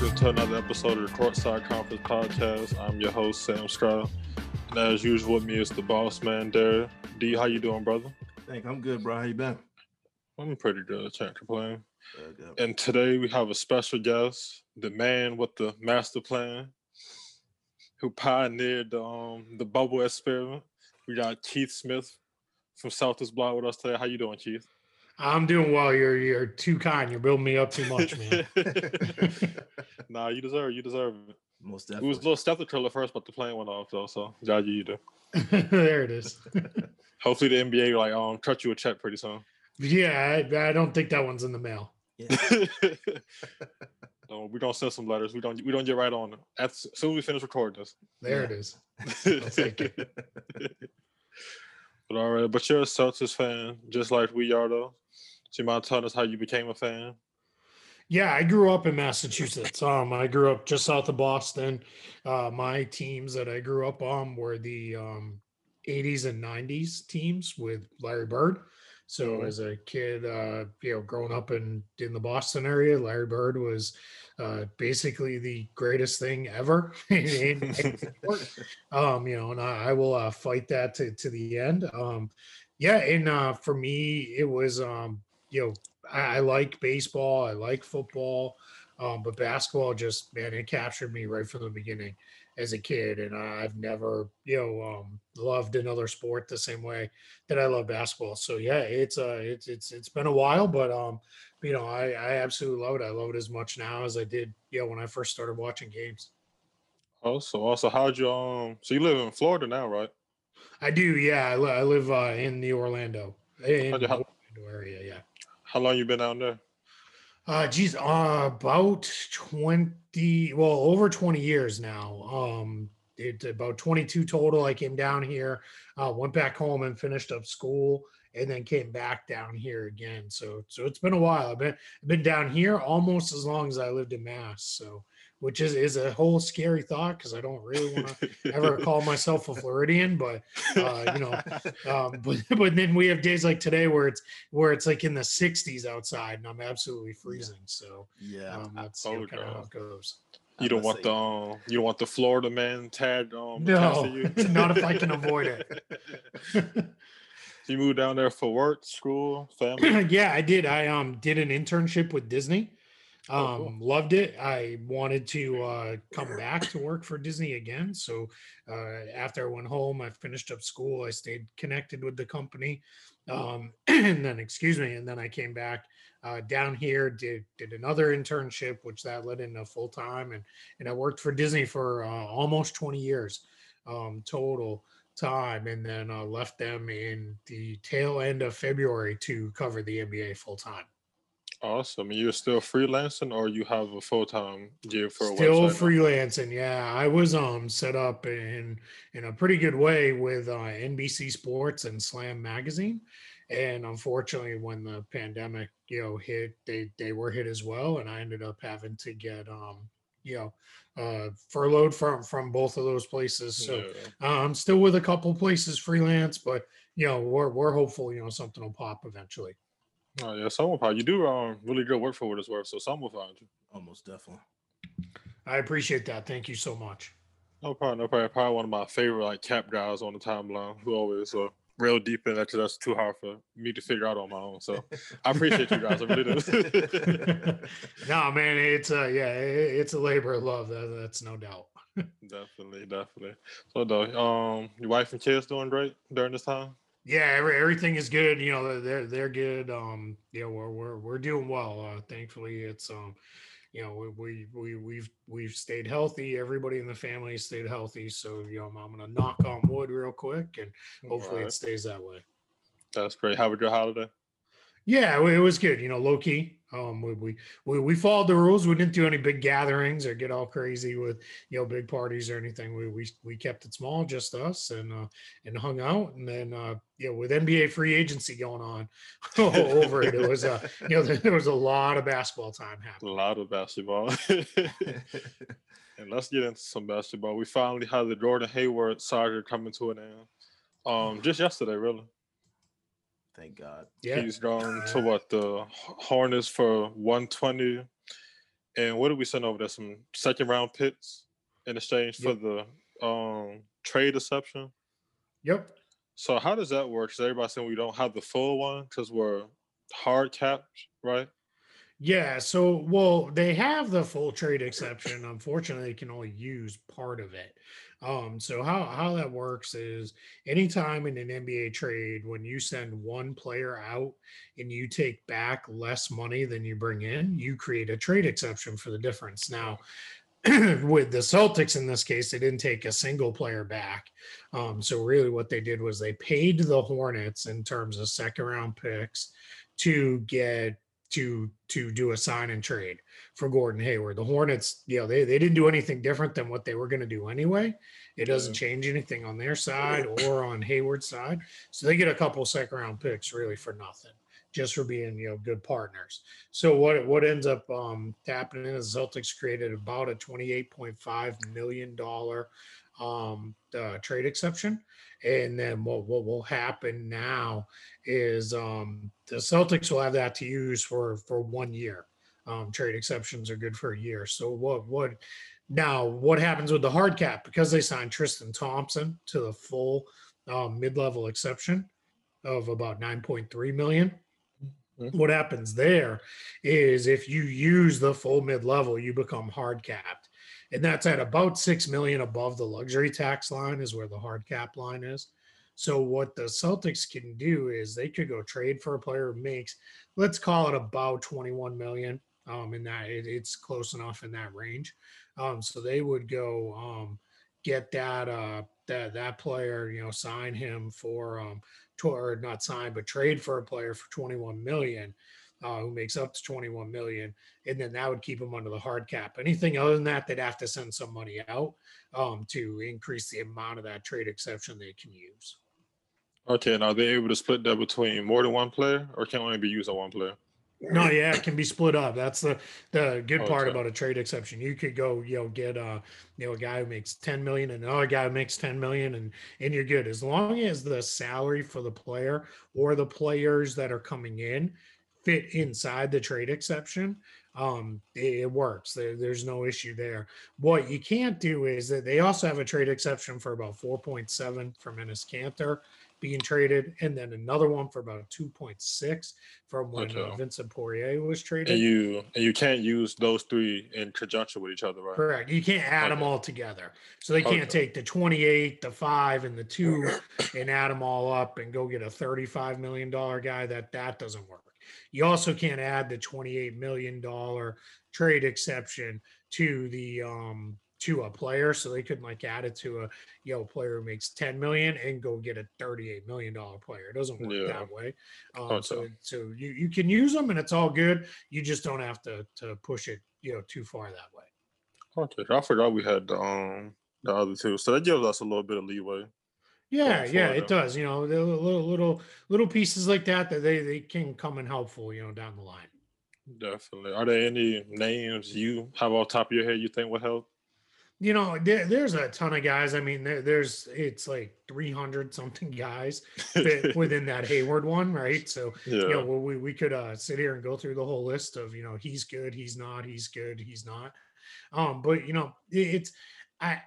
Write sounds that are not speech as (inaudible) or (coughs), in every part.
welcome to another episode of the Courtside Conference Podcast. I'm your host, Sam Stroud. And as usual with me is the boss man, Derek. D, how you doing, brother? Think I'm good, bro. How you been? I'm pretty good, can't complain. And today we have a special guest, the man with the master plan, who pioneered the, um, the bubble experiment. We got Keith Smith from South Southwest Block with us today. How you doing, Keith? I'm doing well. You're you're too kind. You're building me up too much, man. (laughs) (laughs) nah, you deserve. You deserve it. Most It was a little skeptical at first, but the plane went off though. So yeah, you do. (laughs) there it is. Hopefully the NBA like um cut you a check pretty soon. Yeah, I, I don't think that one's in the mail. Yeah. no, we don't send some letters. We don't we don't get right on it. As soon as we finish recording this. There it is. But all right, but you're a Celtics fan, just like we are though. So you mind telling us how you became a fan? Yeah, I grew up in Massachusetts. Um, I grew up just south of Boston. Uh, my teams that I grew up on were the um, 80s and 90s teams with Larry Bird. So Mhm. as a kid, uh, you know, growing up in in the Boston area, Larry Bird was uh, basically the greatest thing ever. (laughs) (laughs) um, you know, and I, I will uh, fight that to, to the end. Um, yeah, and uh, for me, it was um, you know, I, I like baseball, I like football, um, but basketball just man, it captured me right from the beginning as a kid, and I've never you know um, loved another sport the same way that I love basketball. So yeah, it's uh, it's it's it's been a while, but um, you know, I I absolutely love it. I love it as much now as I did you know when I first started watching games. Also, also, how'd you um? So you live in Florida now, right? I do, yeah. I, li- I live uh, in the Orlando, in How'd the Orlando area, yeah. How long you been down there? Uh, geez, uh, about twenty, well, over twenty years now. Um, it's about twenty-two total. I came down here, uh, went back home and finished up school, and then came back down here again. So, so it's been a while. I've been I've been down here almost as long as I lived in Mass. So, which is is a whole scary thought because I don't really want to ever (laughs) call myself a Floridian, but uh, you know, um, (laughs) but but then we have days like today where it's where it's like in the 60s outside and I'm absolutely freezing. So yeah. um, that's you know, kind of how y'all. it goes. You don't must want the um, you don't want the Florida man tag um No, to you? (laughs) not if I can avoid it. you moved down there for work, school, family. (clears throat) yeah, I did. I um did an internship with Disney. Um, Oh, cool. loved it. I wanted to uh, come back to work for Disney again. So uh, after I went home, I finished up school. I stayed connected with the company, um, (clears throat) and then excuse me, and then I came back uh, down here. Did did another internship, which that led into full time, and and I worked for Disney for uh, almost twenty years um, total time, and then uh, left them in the tail end of February to cover the NBA full time. Awesome. You're still freelancing, or you have a full time gig for a Still freelancing, yeah. I was um set up in in a pretty good way with uh, NBC Sports and Slam Magazine, and unfortunately, when the pandemic you know hit, they they were hit as well, and I ended up having to get um you know uh furloughed from from both of those places. So Yeah. uh, I'm still with a couple places freelance, but you know we're we're hopeful you know something will pop eventually. Oh yeah, someone probably you do um really good work for what it's worth, so someone will find you. Almost definitely. I appreciate that. Thank you so much. No problem, no problem. Probably one of my favorite like cap guys on the timeline who always uh, real deep in that. 'cause That's too hard for me to figure out on my own. So I appreciate you guys. I really do. (laughs) no, man, it's a yeah, it's a labor of love. That, that's no doubt. (laughs) definitely, definitely. So though, um, your wife and kids doing great during this time. Yeah, every, everything is good. You know, they're they're good. Um, yeah, we're we're we're doing well. Uh, thankfully, it's um, you know, we we we we've we've stayed healthy. Everybody in the family stayed healthy. So you know, I'm gonna knock on wood real quick, and hopefully Alright, it stays that way. That's great. How was your holiday? Yeah, it was good. You know, low key. Um, we, we we we followed the rules. We didn't do any big gatherings or get all crazy with you know big parties or anything. We we we kept it small, just us, and uh, and hung out. And then uh, you know, with NBA free agency going on (laughs) over it, it was uh, you know (laughs) there was a lot of basketball time happening. A lot of basketball. (laughs) and let's get into some basketball. We finally had the Gordon Hayward saga coming to an end. Um, just yesterday, really. Thank God. Yeah, He's gone to what the Hornets for 120 And what did we send over there? Some second round picks in exchange for the um trade exception. Yep. So how does that work? Because everybody's saying we don't have the full one because we're hard capped, right? Yeah, so well, they have the full trade exception. Unfortunately, they can only use part of it. Um, so how how that works is anytime in an NBA trade, when you send one player out and you take back less money than you bring in, you create a trade exception for the difference. Now, (clears throat) with the Celtics in this case, they didn't take a single player back. Um, so really what they did was they paid the Hornets in terms of second round picks to get to to do a sign and trade for Gordon Hayward. The Hornets, you know, they, they didn't do anything different than what they were going to do anyway. It doesn't change anything on their side or on Hayward's side. So they get a couple second round picks really for nothing, just for being, you know, good partners. So what what ends up um happening is Celtics created about a $28.5 million um uh, trade exception. And then what, what will happen now is um, the Celtics will have that to use for for one year. Um, trade exceptions are good for a year. So what what now what happens with the hard cap because they signed Tristan Thompson to the full um, mid level exception of about 9.3 million. Mhm. What happens there is if you use the full mid level, you become hard capped. And that's at about 6 million above the luxury tax line, is where the hard cap line is. So what the Celtics can do is they could go trade for a player who makes, let's call it about 21 million. Um, in that it, it's close enough in that range. Um, so they would go um, get that uh, that that player, you know, sign him for um, to, or not sign, but trade for a player for 21 million, uh, who makes up to 21 million, and then that would keep them under the hard cap. Anything other than that, they'd have to send some money out um, to increase the amount of that trade exception they can use. Okay, and are they able to split that between more than one player, or can only be used on one player? No, yeah, it can be split up. That's the the good part Okay. about a trade exception. You could go, you know, get a you know, a guy who makes 10 million and another guy who makes 10 million and and you're good. As long as the salary for the player or the players that are coming in fit inside the trade exception, um, it, it works. There, there's no issue there. What you can't do is that they also have a trade exception for about 4.7 for Enes Kanter being traded, and then another one for about 2.6 from when uh, Okay. Vincent Poirier was traded. And you and you can't use those three in conjunction with each other, right? Correct. You can't add them all together. So they can't Okay. take the 28, the five, and the two and add them all up and go get a $35 million guy. That that doesn't work. You also can't add the $28 million trade exception to the um to a player. So they couldn't like add it to a you know player who makes 10 million and go get a 38 million dollar player. It doesn't work Yeah. that way. Um, so so you, you can use them and it's all good. You just don't have to to push it, you know, too far that way. Okay, I forgot we had um the other two, so that gives us a little bit of leeway. Yeah, yeah, it does. You know, the little little little pieces like that that they they can come in helpful. You know, down the line. Definitely. Are there any names you have off top of your head you think would help? You know, there, there's a ton of guys. I mean, there, there's it's like 300 something guys (laughs) within that Hayward one, right? So yeah. you know, we we could uh, sit here and go through the whole list of you know he's good, he's not, he's good, he's not. Um, but you know, it, it's I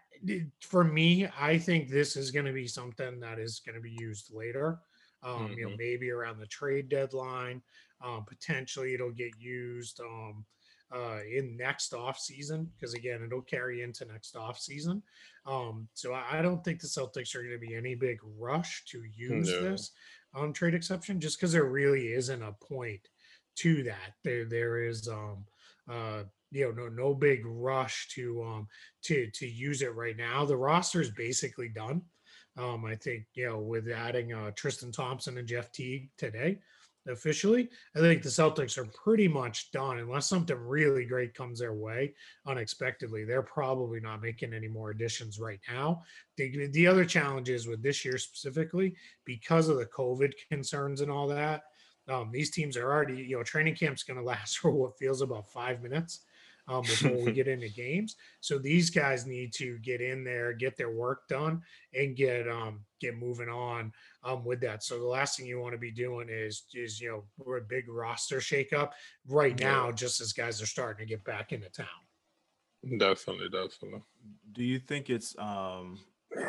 for me, I think this is going to be something that is going to be used later. Um, you know, Mhm. maybe around the trade deadline. Um, potentially, it'll get used um, uh, in next off season because again, it'll carry into next off season. Um, so I, I don't think the Celtics are going to be any big rush to use No. this um, trade exception just because there really isn't a point to that. There there is um uh you know no no big rush to um to to use it right now. The roster is basically done. Um, I think you know with adding uh, Tristan Thompson and Jeff Teague today officially, I think the Celtics are pretty much done unless something really great comes their way unexpectedly. They're probably not making any more additions right now. The, the other challenge is with this year specifically because of the COVID concerns and all that. Um, these teams are already, you know, training camp's going (laughs) to last for what feels about five minutes. Um, before we get into games. So these guys need to get in there, get their work done, and get um get moving on um with that. So the last thing you want to be doing is is you know we're a big roster shakeup right Yeah. now, just as guys are starting to get back into town. Definitely, definitely. Do you think it's um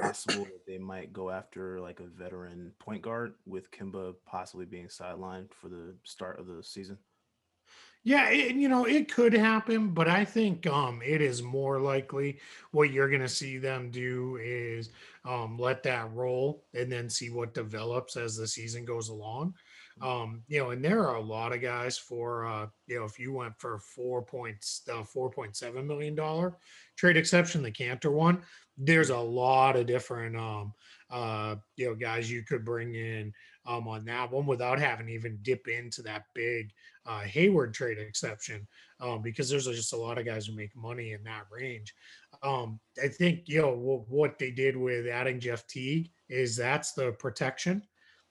possible that they might go after like a veteran point guard with Kemba possibly being sidelined for the start of the season? Yeah, it, you know, it could happen, but I think um it is more likely what you're going to see them do is um let that roll and then see what develops as the season goes along. Um, you know, and there are a lot of guys for uh, you know, if you went for four points, uh, four point seven million dollar trade exception, the Kanter one, there's a lot of different um uh you know guys you could bring in um on that one without having to even dip into that big uh, Hayward trade exception um, because there's just a lot of guys who make money in that range. Um, I think you know what, what they did with adding Jeff Teague is that's the protection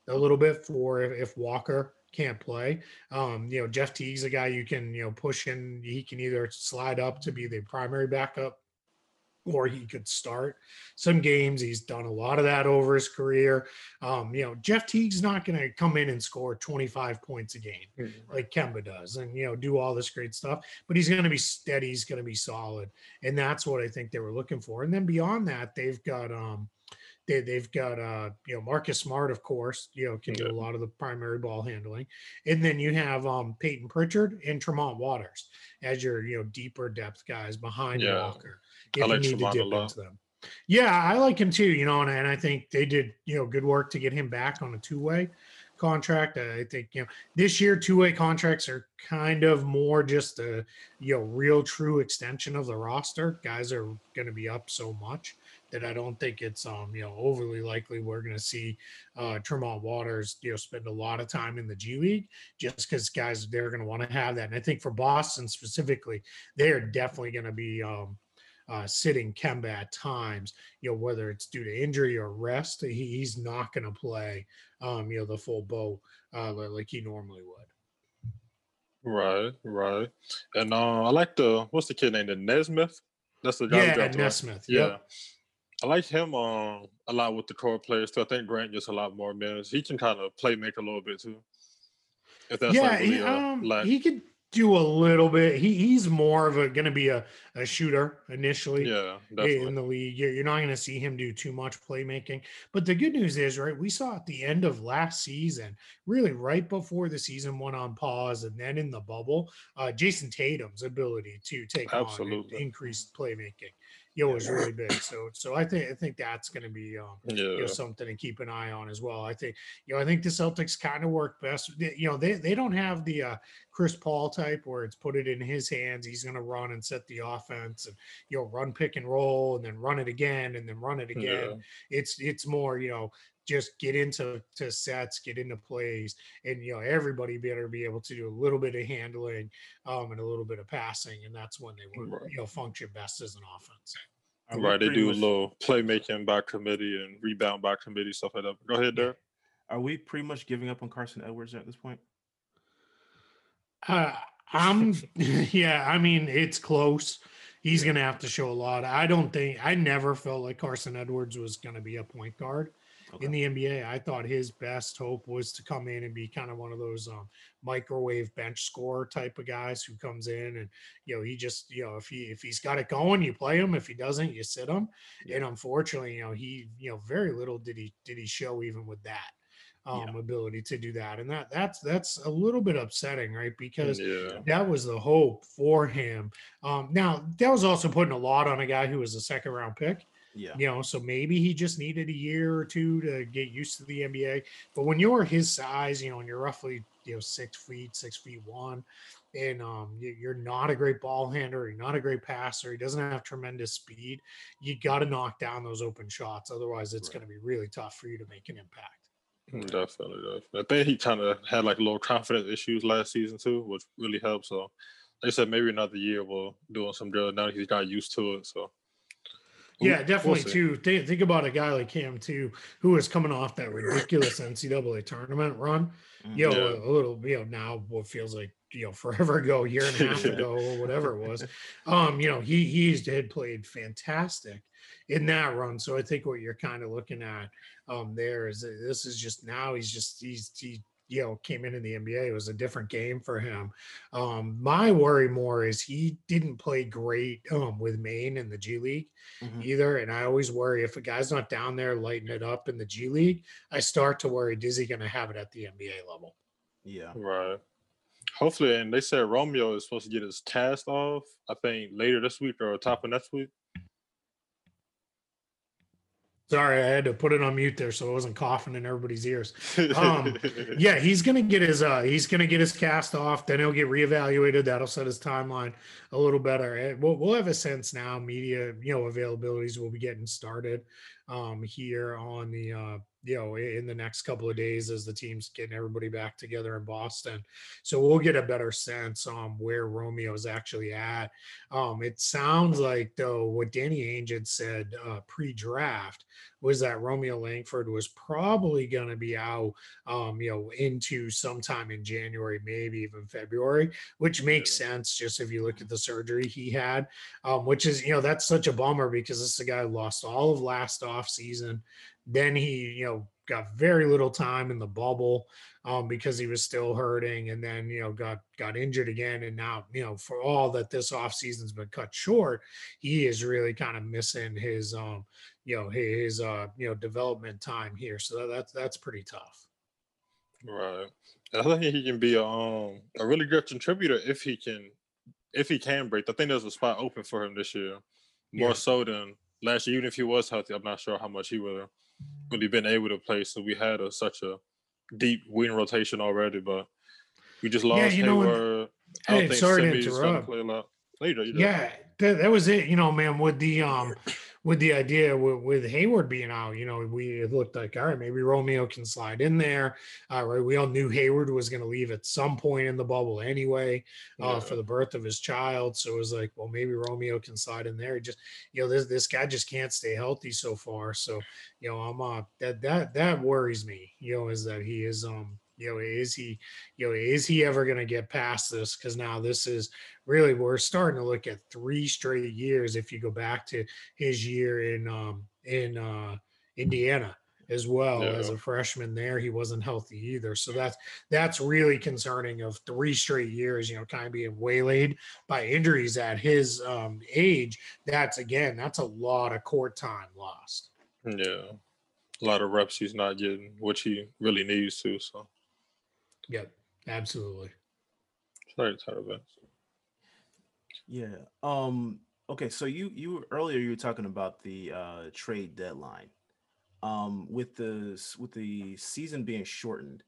a little bit for if, if Walker can't play. Um, you know, Jeff Teague's a guy you can you know push in. He can either slide up to be the primary backup or he could start some games. He's done a lot of that over his career. Um, you know, Jeff Teague's not going to come in and score 25 points a game like Kemba does and, you know, do all this great stuff, but he's going to be steady. He's going to be solid. And that's what I think they were looking for. And then beyond that, they've got, um, they, they've got uh you know Marcus Smart of course you know can do a lot of the primary ball handling and then you have um Payton Pritchard and Tremont Waters as your you know deeper depth guys behind Yeah. Walker if like you need to dip into them. Yeah, I like him too. You know, and, and I think they did you know good work to get him back on a two way contract. I think you know this year two way contracts are kind of more just a you know real true extension of the roster. Guys are going to be up so much that I don't think it's um you know overly likely we're going to see uh Tremont Waters you know spend a lot of time in the G League just because guys they're going to want to have that. And I think for Boston specifically, they are definitely going to be um uh, sitting Kemba at times, you know, whether it's due to injury or rest, he, he's not going to play, um, you know, the full boat uh, like he normally would. Right, right. And uh, I like the what's the kid name? The Nesmith. That's the guy. Yeah? Nesmith. Yeah. Yep. I like him um a lot with the core players too. I think Grant gets a lot more minutes. He can kind of play make a little bit too. If that's yeah, like really, he, um, he could do a little bit. He, he's more of a going to be a, a shooter initially. yeah, in the league. You're, you're not going to see him do too much playmaking. But the good news is, right, we saw at the end of last season, really right before the season went on pause and then in the bubble, uh, Jayson Tatum's ability to take on Absolutely. and increased playmaking, you know, was really big. So, so I think, I think that's going to be, um, you know, something to keep an eye on as well. I think, you know, I think the Celtics kind of work best. they- You know, they, they don't have the uh, Chris Paul type where it's put it in his hands. He's going to run and set the offense and, you know, run pick and roll and then run it again and then run it again. yeah, It's, it's more, you know, just get into to sets, get into plays, and you know everybody better be able to do a little bit of handling um, and a little bit of passing, and that's when they work, Right. you know, function best as an offense. Are we right. They do much- a little playmaking by committee and rebound by committee stuff like that. Go ahead, Derek. Are we pretty much giving up on Carson Edwards at this point? Uh, I'm, (laughs) yeah, I mean, it's close. He's going to have to show a lot. I don't think, I never felt like Carson Edwards was going to be a point guard Okay. in the NBA. I thought his best hope was to come in and be kind of one of those um, microwave bench scorer type of guys who comes in and, you know, he just, you know, if he, if he's got it going, you play him. If he doesn't, you sit him. Yeah. And unfortunately, you know, he, you know, very little did he, did he show even with that Yeah. um, ability to do that. And that, that's, that's a little bit upsetting, right? Because Yeah, that was the hope for him. Um, now that was also putting a lot on a guy who was a second round pick, Yeah. you know, so maybe he just needed a year or two to get used to the NBA. But when you're his size, you know, and you're roughly, you know, six feet, six feet one, and um, you- you're not a great ball handler, you're not a great passer, he doesn't have tremendous speed. You got to knock down those open shots. Otherwise, it's Right. going to be really tough for you to make an impact. definitely, definitely. I think he kind of had like a little confidence issues last season too, which really helped. So like I said maybe another year we'll doing some drill. Now he's got used to it. So Yeah, We'll definitely too. Think, think about a guy like Cam too, who is coming off that ridiculous NCAA tournament run. Mhm. You know, Yeah. a, a little, you know, now what feels like you know (laughs) forever ago, year and a half ago, or whatever it was. Um, you know, he he's had played fantastic in that run. So I think what you're kind of looking at um there is that this is just now he's just he's he you know came into the NBA. It was a different game for him. Um, my worry more is he didn't play great um with Maine in the G League Mhm. either. And I always worry if a guy's not down there lighting it up in the G League, I start to worry, is he going to have it at the NBA level? Yeah. Right. Hopefully, and they said Romeo is supposed to get his cast off. I think later this week or top of next week. Sorry, I had to put it on mute there so I wasn't coughing in everybody's ears. Um, (laughs) Yeah, he's gonna get his uh he's gonna get his cast off, then he'll get reevaluated. That'll set his timeline a little better. We'll, we'll have a sense now, media, you know, availabilities will be getting started um here on the uh you know in the next couple of days as the team's getting everybody back together in Boston. So we'll get a better sense on where Romeo's actually at. Um it sounds like though what Danny Ainge had said uh pre-draft was that Romeo Langford was probably gonna be out um, you know, into sometime in January, maybe even February, which makes sense just if you look at the surgery he had, um, which is, you know, that's such a bummer because this is a guy who lost all of last off season. Then he, you know, got very little time in the bubble um, because he was still hurting and then, you know, got got injured again. And now, you know, for all that this off season's been cut short, he is really kind of missing his um, you know, his uh, you know, development time here. So that, that's that's pretty tough. Right. I think he can be a, um a really good contributor if he can if he can break. I think there's a spot open for him this year, more Yeah. so than last year. Even if he was healthy, I'm not sure how much he would have really been able to play. So we had a, such a deep wing rotation already, but we just lost yeah, you know, Hayward. I don't Hey, think sorry to Simi's gonna interrupt. play a lot later. you know? Yeah, that, that was it. You know, man, with the um with the idea with, with Hayward being out, you know, we it looked like all right, maybe Romeo can slide in there. All right, we all knew Hayward was going to leave at some point in the bubble anyway, uh, Yeah. for the birth of his child. So it was like, well, maybe Romeo can slide in there. He just, you know, this this guy just can't stay healthy so far. So, you know, I'm uh that that that worries me. You know, is that he is um. You know, is he, you know, is he ever going to get past this? Because now this is really we're starting to look at three straight years if you go back to his year in um in uh Indiana as well as a freshman there he wasn't healthy either so that's that's really concerning of three straight years you know kind of being waylaid by injuries at his um age that's again that's a lot of court time lost Yeah. A lot of reps he's not getting, which he really needs to. So yep absolutely sorry, Tyler Banks. Yeah. Um. Okay. So you you earlier you were talking about the uh, trade deadline. Um. With the with the season being shortened,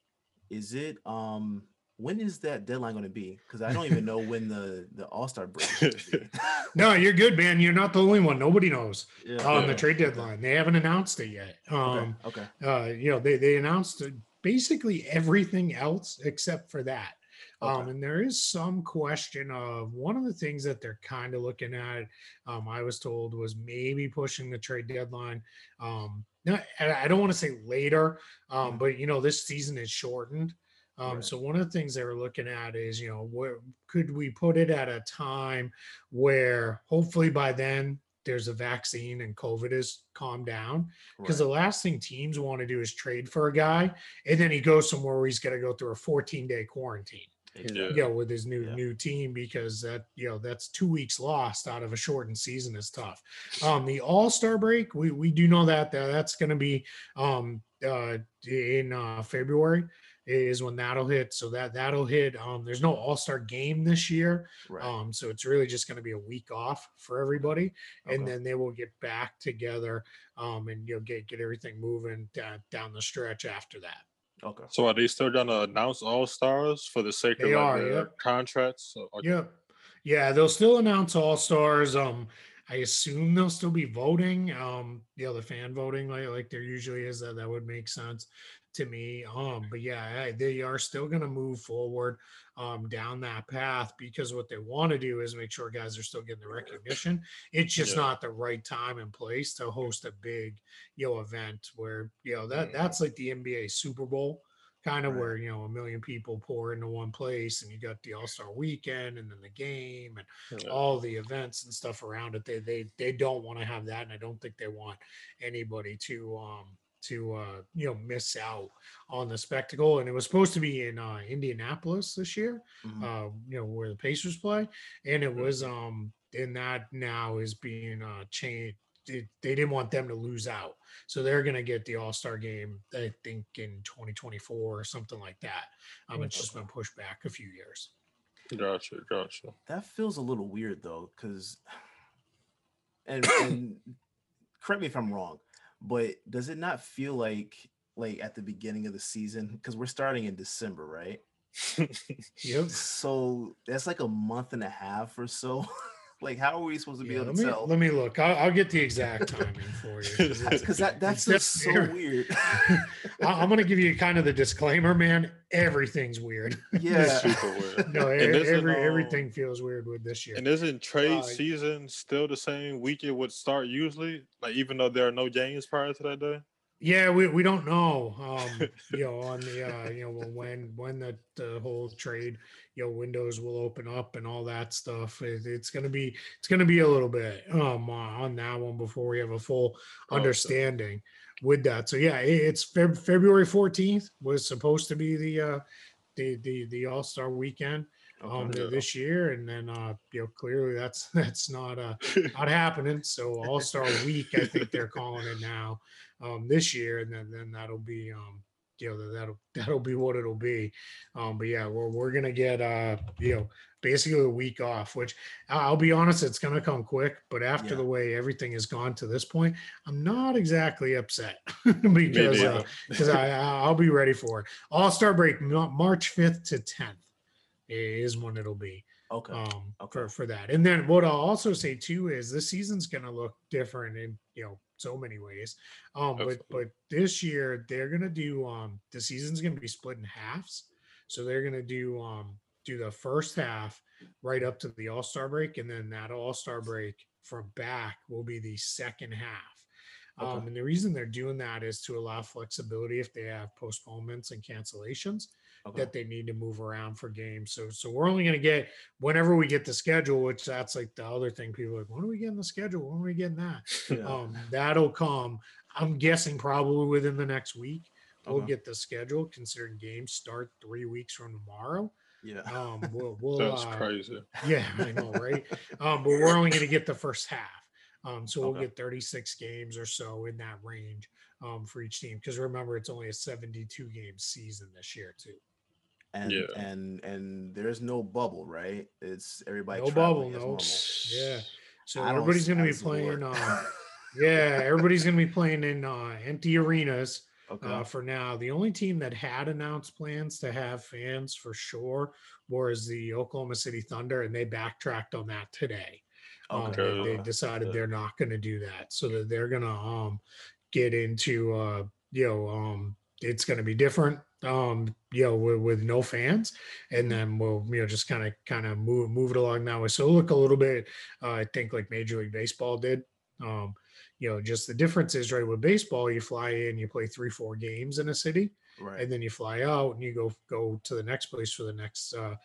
is it um when is that deadline going to be? Because I don't even know (laughs) when the the All Star break. Is (laughs) no you're good man you're not the only one nobody knows yeah. on Yeah. the trade deadline they haven't announced it yet um Okay. Okay. uh, you know, they they announced uh, basically everything else except for that. Um, and there is some question of one of the things that they're kind of looking at. Um, I was told was maybe pushing the trade deadline. Um, not, I don't want to say later, um, Mhm. but you know, this season is shortened. Um, Right. So one of the things they were looking at is, you know, where could we put it at a time where hopefully by then there's a vaccine and COVID is calmed down because Right. the last thing teams want to do is trade for a guy and then he goes somewhere where he's got to go through a 14 day quarantine Yeah. you know with his new Yeah. new team because that you know that's two weeks lost out of a shortened season is tough um the all-star break we we do know that, that that's going to be um uh in uh february is when that'll hit so that that'll hit um there's no all-star game this year Right. um, so it's really just going to be a week off for everybody, and then they will get back together um, and you'll get get everything moving down, down the stretch after that. Okay. So are they still gonna announce all stars for the sake of They like, are, their yep. contracts? So, okay. Yep. Yeah, they'll still announce all stars. Um, I assume they'll still be voting. Um, you know, the fan voting like like there usually is. That that would make sense to me. Um, but yeah, they are still going to move forward um, down that path because what they want to do is make sure guys are still getting the recognition. It's just Yeah. not the right time and place to host a big, you know, event where you know that Mhm. that's like the NBA Super Bowl. Kind of Right. where you know a million people pour into one place, and you got the All Star Weekend, and then the game, and Yeah. all the events and stuff around it. They they they don't want to have that, and I don't think they want anybody to um to uh you know miss out on the spectacle. And it was supposed to be in uh Indianapolis this year, Mhm. uh you know where the Pacers play, and it was um and that now is being uh changed. They they didn't want them to lose out, so they're going to get the All Star game. I think in 2024 or something like that. Um, it's just been pushed back a few years. Gotcha, gotcha. That feels a little weird though, because (sighs) and, and correct me if I'm wrong, but does it not feel like like at the beginning of the season? Because we're starting in December, right? (laughs) Yep. So that's like a month and a half or so. Like, how are we supposed to be Yeah, able let to me tell? let me look. I'll, I'll get the exact timing for you. (laughs) 'cause Because that that it's feels so definitely- weird. (laughs) I- I'm gonna give you kind of the disclaimer, man. Everything's weird. (laughs) yeah. Super weird. No, And every, um, everything feels weird with this year. And isn't trade Uh, season still the same week it would start usually? Like even though there are no games prior to that day? Yeah, we, we don't know. Um, (laughs) you know, on the uh, you know when when the, the whole trade you know windows will open up and all that stuff. It, it's gonna be it's gonna be a little bit um on that one before we have a full Okay. understanding with that. So yeah, it, it's Feb- February fourteenth was supposed to be the uh the the the All Star weekend um this year, and then uh you know clearly that's (laughs) that's not uh (laughs) not happening. So All Star Week, I think they're calling it now, um, this year, and then then that'll be um, you know, that'll (laughs) that'll be what it'll be. Um, but yeah, we're we're gonna get uh, you know, basically a week off, which I'll be honest, it's gonna come quick. But after Yeah. the way everything has gone to this point, I'm not exactly upset because uh, because I I'll be ready for it. All Star break March 5th to 10th is when it'll be Okay. um Okay. for for that and then what i'll also say too is this season's going to look different in you know so many ways um but Absolutely. but this year they're going to do um the season's going to be split in halves so they're going to do um do the first half right up to the all-star break and then that all-star break from back will be the second half um and the reason they're doing that is to allow flexibility if they have postponements and cancellations okay. that they need to move around for games. So so we're only going to get whenever we get the schedule, which that's like the other thing. People are like, when are we getting the schedule? When are we getting that? (laughs) Yeah. Um, that'll come. I'm guessing probably within the next week. We'll Okay. get the schedule, considering games start three weeks from tomorrow. yeah. Um, (laughs) we'll, we'll That's uh, crazy. yeah, I know, right? (laughs) um, but we're only going to get the first half. Um, so we'll Okay. get 36 games or so in that range um, for each team. Because remember, it's only a 72 game season this year, too. And Yeah. and and there's no bubble, right? It's everybody. No bubble, no. normal. Yeah. So I everybody's going to be playing. Uh, (laughs) yeah, everybody's going to be playing in uh, empty arenas okay. uh, for now. The only team that had announced plans to have fans for sure was the Oklahoma City Thunder, and they backtracked on that today. Um, they, they decided Good. they're not going to do that, so that they're going to um, get into uh, you know um, it's going to be different um you know with, with no fans and then we'll you know just kind of kind of move move it along that way so look a little bit uh, i think like major league baseball did um you know just the difference is right with baseball you fly in you play three four games in a city right. and then you fly out and you go go to the next place for the next uh,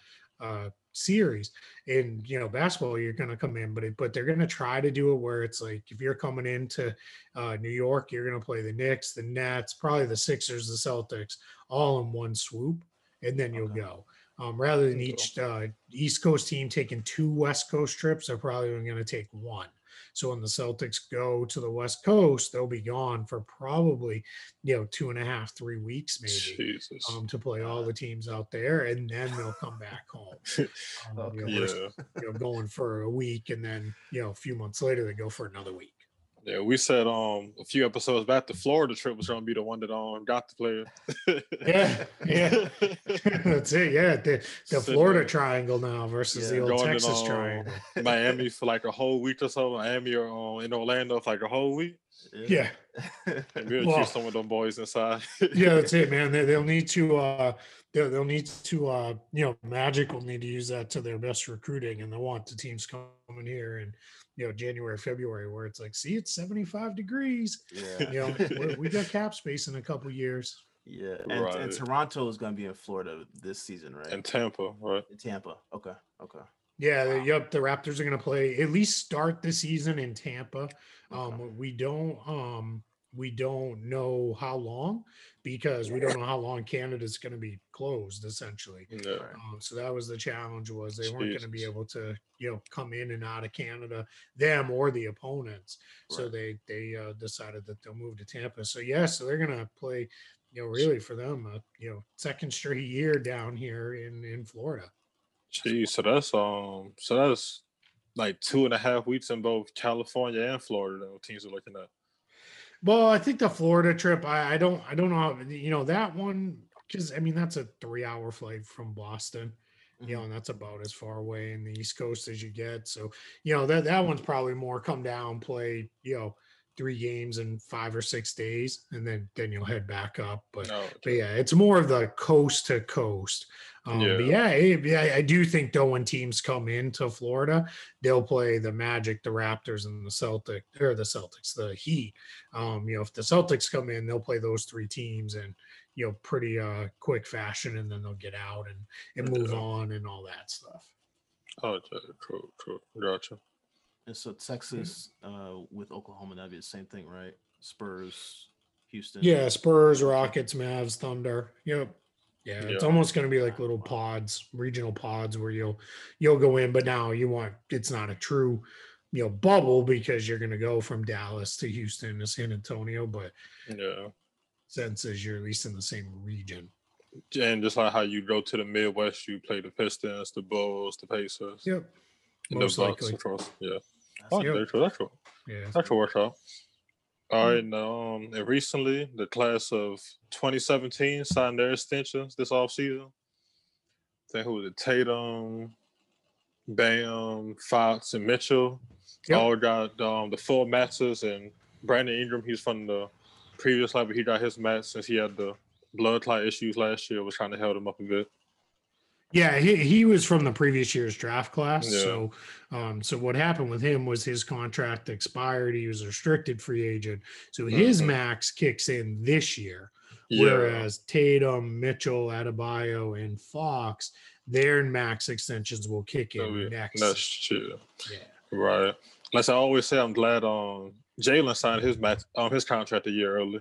uh, series. In you know basketball, you're going to come in, but it, but they're going to try to do it where it's like if you're coming into uh, New York, you're going to play the Knicks, the Nets, probably the Sixers, the Celtics, all in one swoop, and then you'll Okay. go. Um, rather than each uh, East Coast team taking two West Coast trips, they're probably going to take one. So when the Celtics go to the West Coast, they'll be gone for probably you know two and a half, three weeks maybe Jesus. um, to play all the teams out there, and then they'll come back home. (laughs) Um, Okay. you, know, yeah. you know, going for a week, and then you know a few months later they go for another week. Yeah, we said um a few episodes back the Florida trip was gonna be the one that um got the player. Yeah, yeah. (laughs) That's it. Yeah, the, the Florida there. triangle now versus Yeah. the old Going to, Texas um, triangle. (laughs) Miami for like a whole week or so. Miami or um, in Orlando for like a whole week. Yeah, (laughs) And we'll Well- keep some of them boys inside. yeah, that's it, man. They, they'll need to. uh They'll, they'll need to. uh You know, Magic will need to use that to their best recruiting, and they want the teams coming here in you know January, February, where it's like, see, it's seventy five degrees. Yeah. You know, (laughs) we we got cap space in a couple years. Yeah. And, and Toronto is going to be in Florida this season, right? in Tampa, right? In Tampa. Okay. Okay. Yeah, the- Wow. yep. The Raptors are going to play at least start the season in Tampa. Um, Okay. we don't um we don't know how long because we don't know how long Canada's going to be closed essentially. Yeah. Right. Um, so that was the challenge was they weren't going to be able to you know come in and out of Canada them or the opponents. So they they uh, decided that they'll move to Tampa. So yeah, so they're going to play you know really for them a you know second straight year down here in in Florida. Geez, so that's um so that's like two and a half weeks in both California and Florida that teams are looking at. Well, I think the Florida trip, I, I don't, I don't know, how, you know, that one, because I mean, that's a three hour flight from Boston, you mm-hmm. know, and that's about as far away in the East Coast as you get. So, you know, that, that one's probably more come down, play, you know, three games in five or six days, and then, then you'll head back up. But, No, but yeah, it's more of the coast to coast. Um, But yeah, it- yeah, I do think though when teams come into Florida, they'll play the Magic, the Raptors, and the Celtic or the Celtics, the Heat. Um, you know, if the Celtics come in, they'll play those three teams in you know pretty uh quick fashion, and then they'll get out and and move Yeah. on and all that stuff. oh, true, true, gotcha. And so Texas uh, with Oklahoma, that'd be the same thing, right? Spurs, Houston. Yeah, Spurs, Rockets, Mavs, Thunder. Yep. Yeah, it's almost going to be like little pods, regional pods where you'll you'll go in, but now you want it's not a true you know bubble because you're going to go from Dallas to Houston to San Antonio, but Yeah. sense is you're at least in the same region. And just like how you go to the Midwest, you play the Pistons, the Bulls, the Pacers, Yep. and Most the Bucks likely. across. Yeah. That's Oh, that's true. That's true. Yeah. That could work out. All right, now, um, and recently the class of 2017 signed their extensions this offseason. I think who was it? Tatum, Bam, Fox, and Mitchell Yep. all got um, the full matches, and Brandon Ingram, he's from the previous level. He got his match since he had the blood clot issues last year, was trying to hold him up a bit. Yeah, he, he was from the previous year's draft class. Yeah. So um so what happened with him was his contract expired. He was a restricted free agent. So his Mhm. max kicks in this year. Yeah, Whereas Tatum, Mitchell, Adebayo, and Fox, their max extensions will kick in Oh, yeah. next. next year. Yeah. Right. Like I always say, I'm glad um Jalen signed his max um his contract a year early.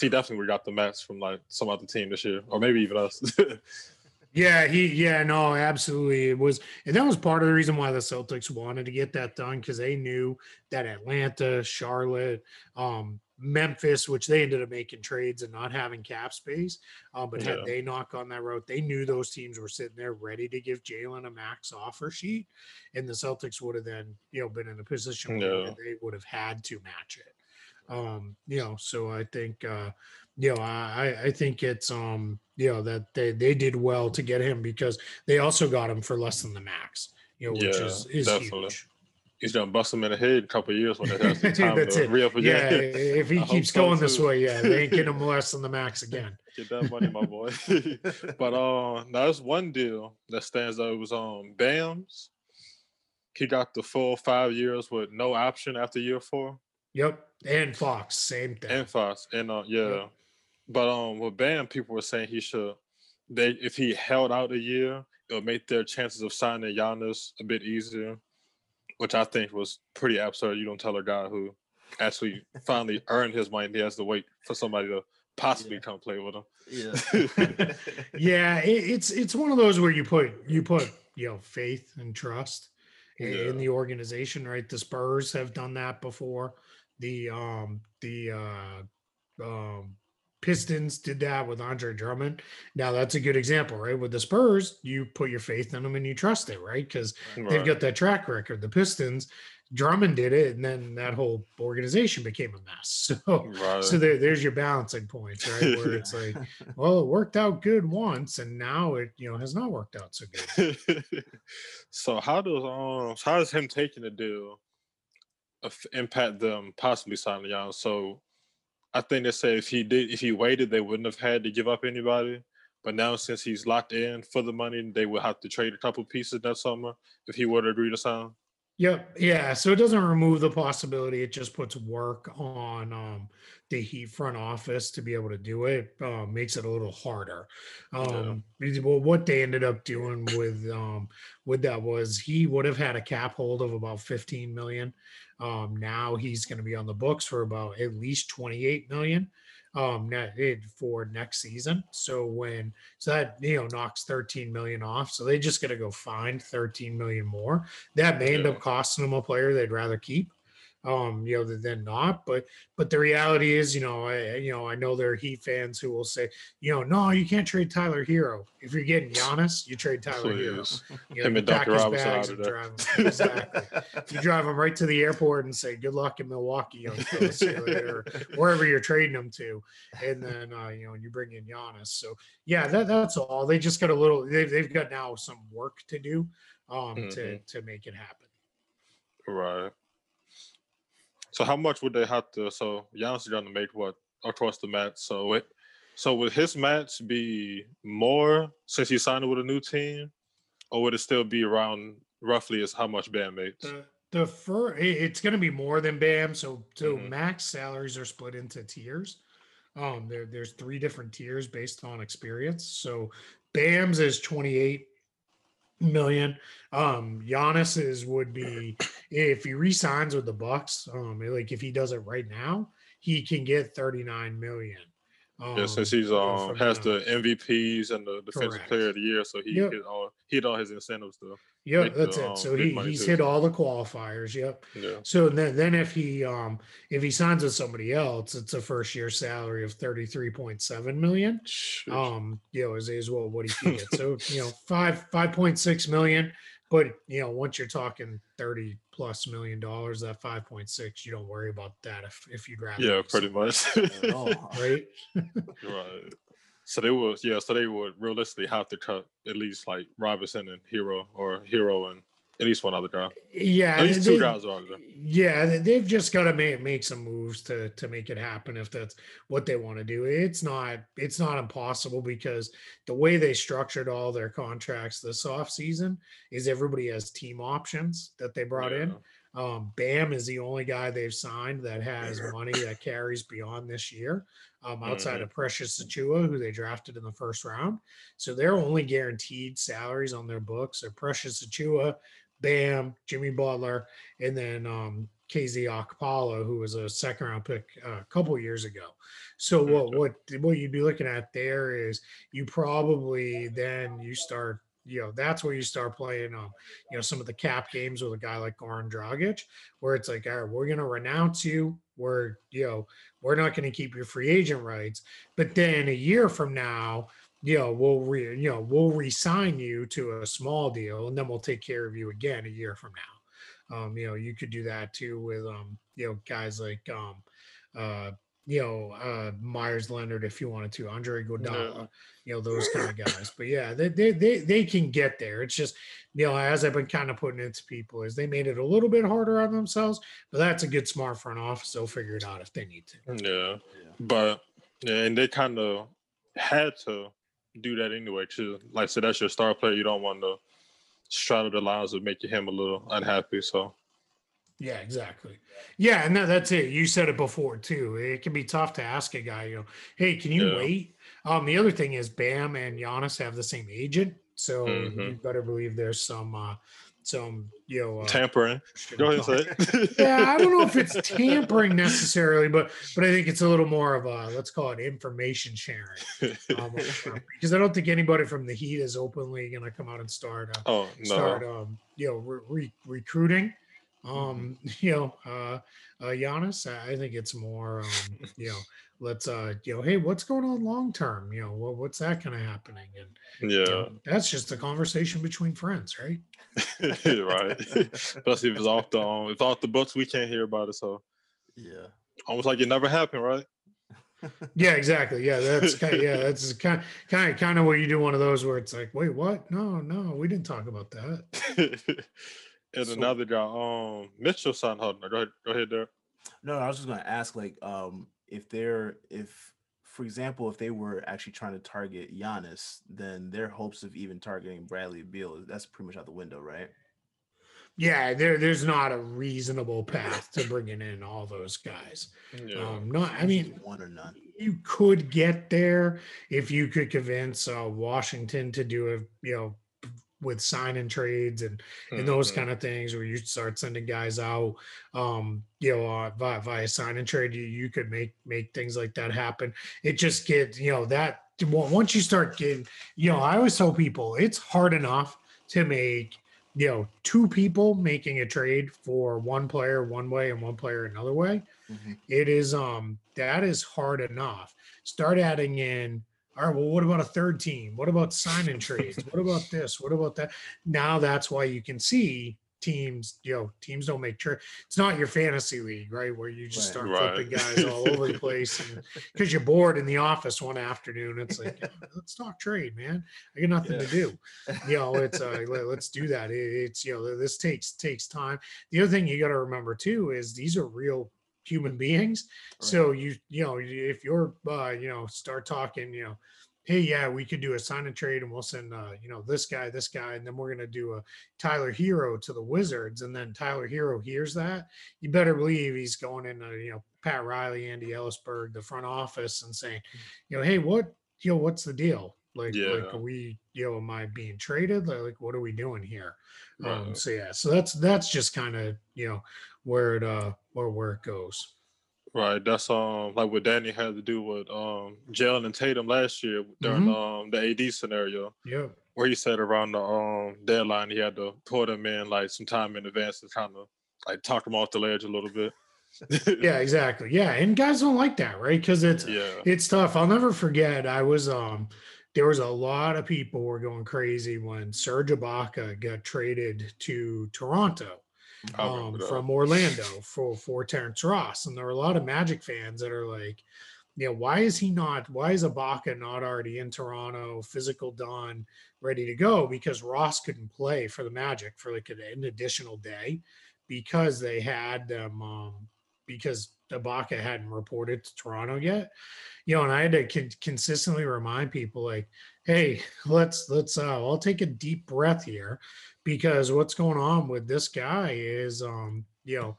He definitely got the max from like some other team this year, or maybe even us. (laughs) Yeah, he yeah, no, absolutely. It was and that was part of the reason why the Celtics wanted to get that done because they knew that Atlanta, Charlotte, um, Memphis, which they ended up making trades and not having cap space. Um, but had they not gone that route, they knew those teams were sitting there ready to give Jalen a max offer sheet. And the Celtics would have then, you know, been in a position where they would have had to match it. Um, you know, so I think uh you know, I I think it's um, you know, that they they did well to get him because they also got him for less than the max, you know, which Yeah, is is definitely. huge. He's gonna bust him in the head a couple of years when it has the (laughs) time That's to it. re up again. Yeah, if he (laughs) keeps so, going this way, yeah, they ain't getting him (laughs) less than the max again. Get that money, my boy. but uh, now there's one deal that stands out. It was um Bam's. He got the full five years with no option after year four. Yep, and Fox, same thing. and Fox, and uh, yeah, but um, with Bam, people were saying he should. They if he held out a year, it would make their chances of signing Giannis a bit easier, which I think was pretty absurd. You don't tell a guy who actually finally earned his money, he has to wait for somebody to possibly Yeah. come play with him. Yeah. (laughs) yeah, it, it's it's one of those where you put you put you know faith and trust in, Yeah. the organization, right? The Spurs have done that before. The um the uh um Pistons did that with Andre Drummond. Now that's a good example, right? With the Spurs, you put your faith in them and you trust it, right? Because they've got that track record. The Pistons, Drummond did it, and then that whole organization became a mess. (laughs) So, Right. so there, there's your balancing points, right? (laughs) Where it's like, well, it worked out good once, and now it, you know, has not worked out so good. (laughs) so how does um how does him taking the deal impact them possibly signing Giannis? So I think they say if he did if he waited, they wouldn't have had to give up anybody. But now since he's locked in for the money, they would have to trade a couple pieces that summer if he were to agree to sign. Yep. Yeah. So it doesn't remove the possibility. It just puts work on um, the Heat front office to be able to do it. Uh, makes it a little harder. Um, because- Well, what they ended up doing with um, with that was he would have had a cap hold of about 15 million. Um, now he's going to be on the books for about at least 28 million um net for next season. So when so that you know knocks 13 million off so they just got to go find 13 million more. That may end up costing them a player they'd rather keep um you know than- not but but the reality is you know i you know i know there are heat fans who will say you know no you can't trade tyler herro if you're getting Giannis, you trade tyler herro Please. you Him and his Robinson out of and there. drive him. (laughs) Exactly. you drive them right to the airport and say good luck in milwaukee young fella, see you later," or wherever you're trading them to and then uh, you know you bring in Giannis. So yeah, that, that's all. They just got a little. They've, they've got now some work to do um, to Mhm. to make it happen. Right. So how much would they have to? So Giannis is gonna make what across the match. So it, so would his match be more since he signed with a new team, or would it still be around roughly as how much Bam makes? The the it- it's going to be more than Bam. So so Mhm. max salaries are split into tiers. Um, there there's three different tiers based on experience. So Bam's is 28 million. Um, Giannis's would be if he resigns with the Bucks. Um, like if he does it right now, he can get 39 million. Um, yeah, since he's um has the MVPs and the defensive player of the year, so he Yep. hit all hit all his incentives though. Yeah, that's the, it. um, So he, he's too. hit all the qualifiers. Yep. Yeah. So then, then if he um if he signs with somebody else, it's a first year salary of thirty three point seven million. Um, you know, is is well what he can get. So (laughs) you know, five five point six million. But you know, once you're talking thirty plus million dollars, that five point six, you don't worry about that if if you'd rather. yeah, have pretty much. At all. (laughs) Right. (laughs) Right. So they would, yeah. So they would realistically have to cut at least like Robinson and Herro, or Herro and at least one other guy. Yeah. At least two they- guys are there. Yeah, they- they've just got to make make some moves to to make it happen if that's what they want to do. It's not it's not impossible because the way they structured all their contracts this off season is everybody has team options that they brought in. Um, Bam is the only guy they've signed that has (laughs) money that carries beyond this year, um, outside Mhm. of Precious Achiuwa, who they drafted in the first round. So their only guaranteed salaries on their books are Precious Achiuwa, Bam, Jimmy Butler, and then um, KZ Okpala, who was a second round pick uh, a couple years ago. So what what what you'd be looking at there is you probably then you start you know that's where you start playing um you know some of the cap games with a guy like Goran Dragic where it's like all right we're gonna renounce you. We're you know we're not gonna keep your free agent rights. But then a year from now you know we'll re you know we'll resign you to a small deal and then we'll take care of you again a year from now. Um you know you could do that too with um you know guys like um uh you know uh Meyers Leonard if you wanted to Andre Iguodala you know those kind of (laughs) guys. But yeah they, they they they can get there. It's just you know as i've been kind of putting it to people is they made it a little bit harder on themselves but that's a good smart front office. They'll figure it out if they need to. Yeah, Yeah. but yeah, and they kind of had to do that anyway. Too, like I said, that's your star player. You don't want to straddle the lines of making him a little unhappy. So yeah exactly yeah and that, that's it you said it before too it can be tough to ask a guy you know hey can you Yeah. wait um the other thing is bam and Giannis have the same agent so you Mhm. better believe there's some uh some you know uh, tampering. Go ahead and say it. (laughs) yeah, I don't know if it's tampering necessarily, but but I think it's a little more of a let's call it information sharing. (laughs) Um, because I don't think anybody from the Heat is openly going to come out and start uh, oh no. start um, you know re- re- recruiting Um, (laughs) you know, uh, uh, Giannis, I I think it's more, um, you know, (laughs) let's, uh, you know, hey, what's going on long term? You know, what, what's that kind of happening? And you Yeah, know, that's just a conversation between friends, right? (laughs) right. Especially if it's off the um, if off the books, we can't hear about it. So Yeah. almost like it never happened, right? Yeah, exactly. Yeah, that's kind of, yeah, that's kind kind kind of where you do one of those where it's like, wait, what? No, no, we didn't talk about that. And So- another guy, um, Mitchell signed Hudner. Go ahead, go ahead there. No, I was just gonna ask, like, um, if they're if, for example, if they were actually trying to target Giannis, then their hopes of even targeting Bradley Beal that's pretty much out the window, right? Yeah, there there's not a reasonable path to bringing in all those guys. Yeah, Um, no, I mean, one or none. you could get there if you could convince uh, Washington to do a you know with sign and trades and and those Mhm. kind of things where you start sending guys out um you know uh, via, via sign and trade you, you could make make things like that happen it just gets you know that once you start getting you know i always tell people it's hard enough to make you know two people making a trade for one player one way and one player another way Mhm. it is um that is hard enough start adding in all right well what about a third team? What about sign and trades? What about (laughs) this? What about that? Now that's why you can see teams you know teams don't make trade it's not your fantasy league right where you just Right. start Right. flipping guys all over the (laughs) place because you're bored in the office one afternoon it's like "Yeah, let's talk trade man. I got nothing to do. You know (laughs) it's uh let, us do that. It- it's you know this takes takes time. The other thing you got to remember too is these are real human beings. So you you know if you're uh you know start talking you know hey yeah we could do a sign and trade and we'll send uh you know this guy this guy and then we're going to do a tyler herro to the wizards and then tyler herro hears that you better believe he's going into you know pat riley andy elisburg the front office and saying you know hey what you know what's the deal like, like Yeah. are we you know am i being traded like, like what are we doing here um Right. so yeah so that's that's just kind of you know where it uh where where it goes Right. That's um like what Danny had to do with um Jalen and Tatum last year during Mhm. um the AD scenario, yeah where he said around the um deadline he had to put them in like some time in advance to kind of like talk them off the ledge a little bit. yeah (laughs) exactly yeah and guys don't like that right because it's yeah. it's tough i'll never forget i was um there was a lot of people were going crazy when serge ibaka got traded to toronto um, from orlando for for terrence ross and there were a lot of magic fans that are like you know why is he not why is ibaka not already in toronto physical done ready to go? Because ross couldn't play for the magic for like an, an additional day because they had them um because Ibaka hadn't reported to Toronto yet. You know, and I had to con- consistently remind people like, hey, let's let's uh I'll take a deep breath here because what's going on with this guy is um, you know,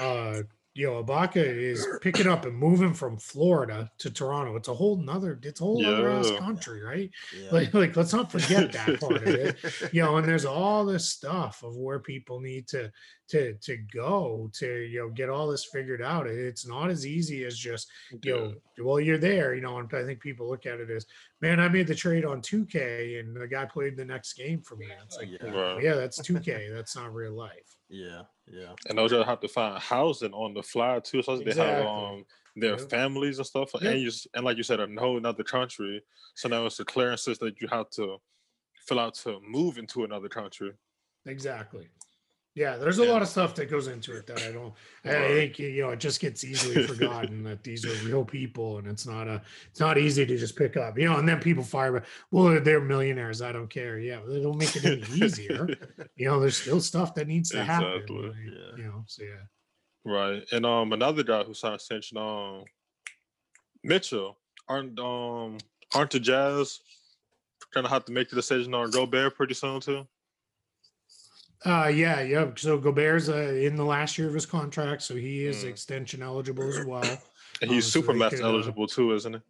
uh you know, Ibaka is picking up and moving from Florida to Toronto. It's a whole nother, it's a whole other ass country, right? Yeah. Like, like let's not forget that part of (laughs) it you know and there's all this stuff of where people need to to to go to you know get all this figured out it's not as easy as just you know well you're there you know and i think people look at it as man i made the trade on 2k and the guy played the next game for me it's like yeah. Yeah that's 2k that's not real life Yeah. Yeah. And those that have to find housing on the fly too. So they have um their Yep. families and stuff. Yep. And you and like you said, a whole another country. So now it's the clearances that you have to fill out to move into another country. exactly yeah there's a Yeah. lot of stuff that goes into it that i don't i think you know it just gets easily (laughs) forgotten that these are real people and it's not a it's not easy to just pick up you know and then people fire well they're millionaires i don't care yeah they don't make it any (laughs) easier you know there's still stuff that needs to happen Exactly. like, Yeah. you know so yeah Right. And um another guy who signed extension, um Mitchell. Aren't um aren't the Jazz gonna have to make the decision on Gobert pretty soon too? Uh yeah yeah so gobert's uh, in the last year of his contract so he is Mm. extension eligible as well (clears throat) And Um, he's so super they max could, uh, eligible too, isn't he?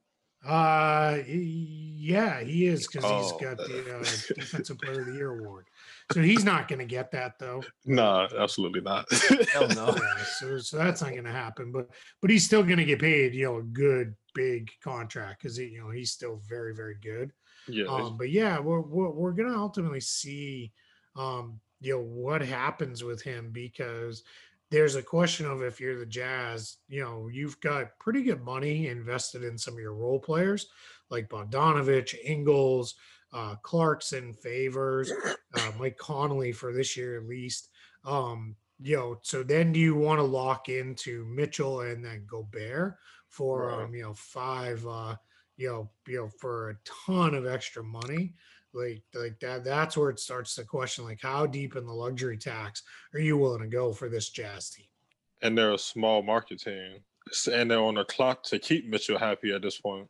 Uh, he- yeah, he is because he's got the (laughs) uh, defensive player of the year award. So he's not going to get that though. No, absolutely not. Hell no. (laughs) Yeah, so, so that's not going to happen. But but he's still going to get paid, you know, a good big contract because he you know he's still very very good. yeah. Um, but yeah, we're we're, we're going to ultimately see. Um, you know, what happens with him because there's a question of if you're the Jazz, you know, you've got pretty good money invested in some of your role players like Bogdanovich, Ingles, uh, Clarkson, Favors, uh, (coughs) Mike Conley for this year at least. Um, you know, so then do you want to lock into Mitchell and then Gobert for um, you know, five uh, you know, you know, for a ton of extra money? Like like that that's where it starts to question like how deep in the luxury tax are you willing to go for this jazz team? And they're a small market team. And they're on the clock to keep Mitchell happy at this point.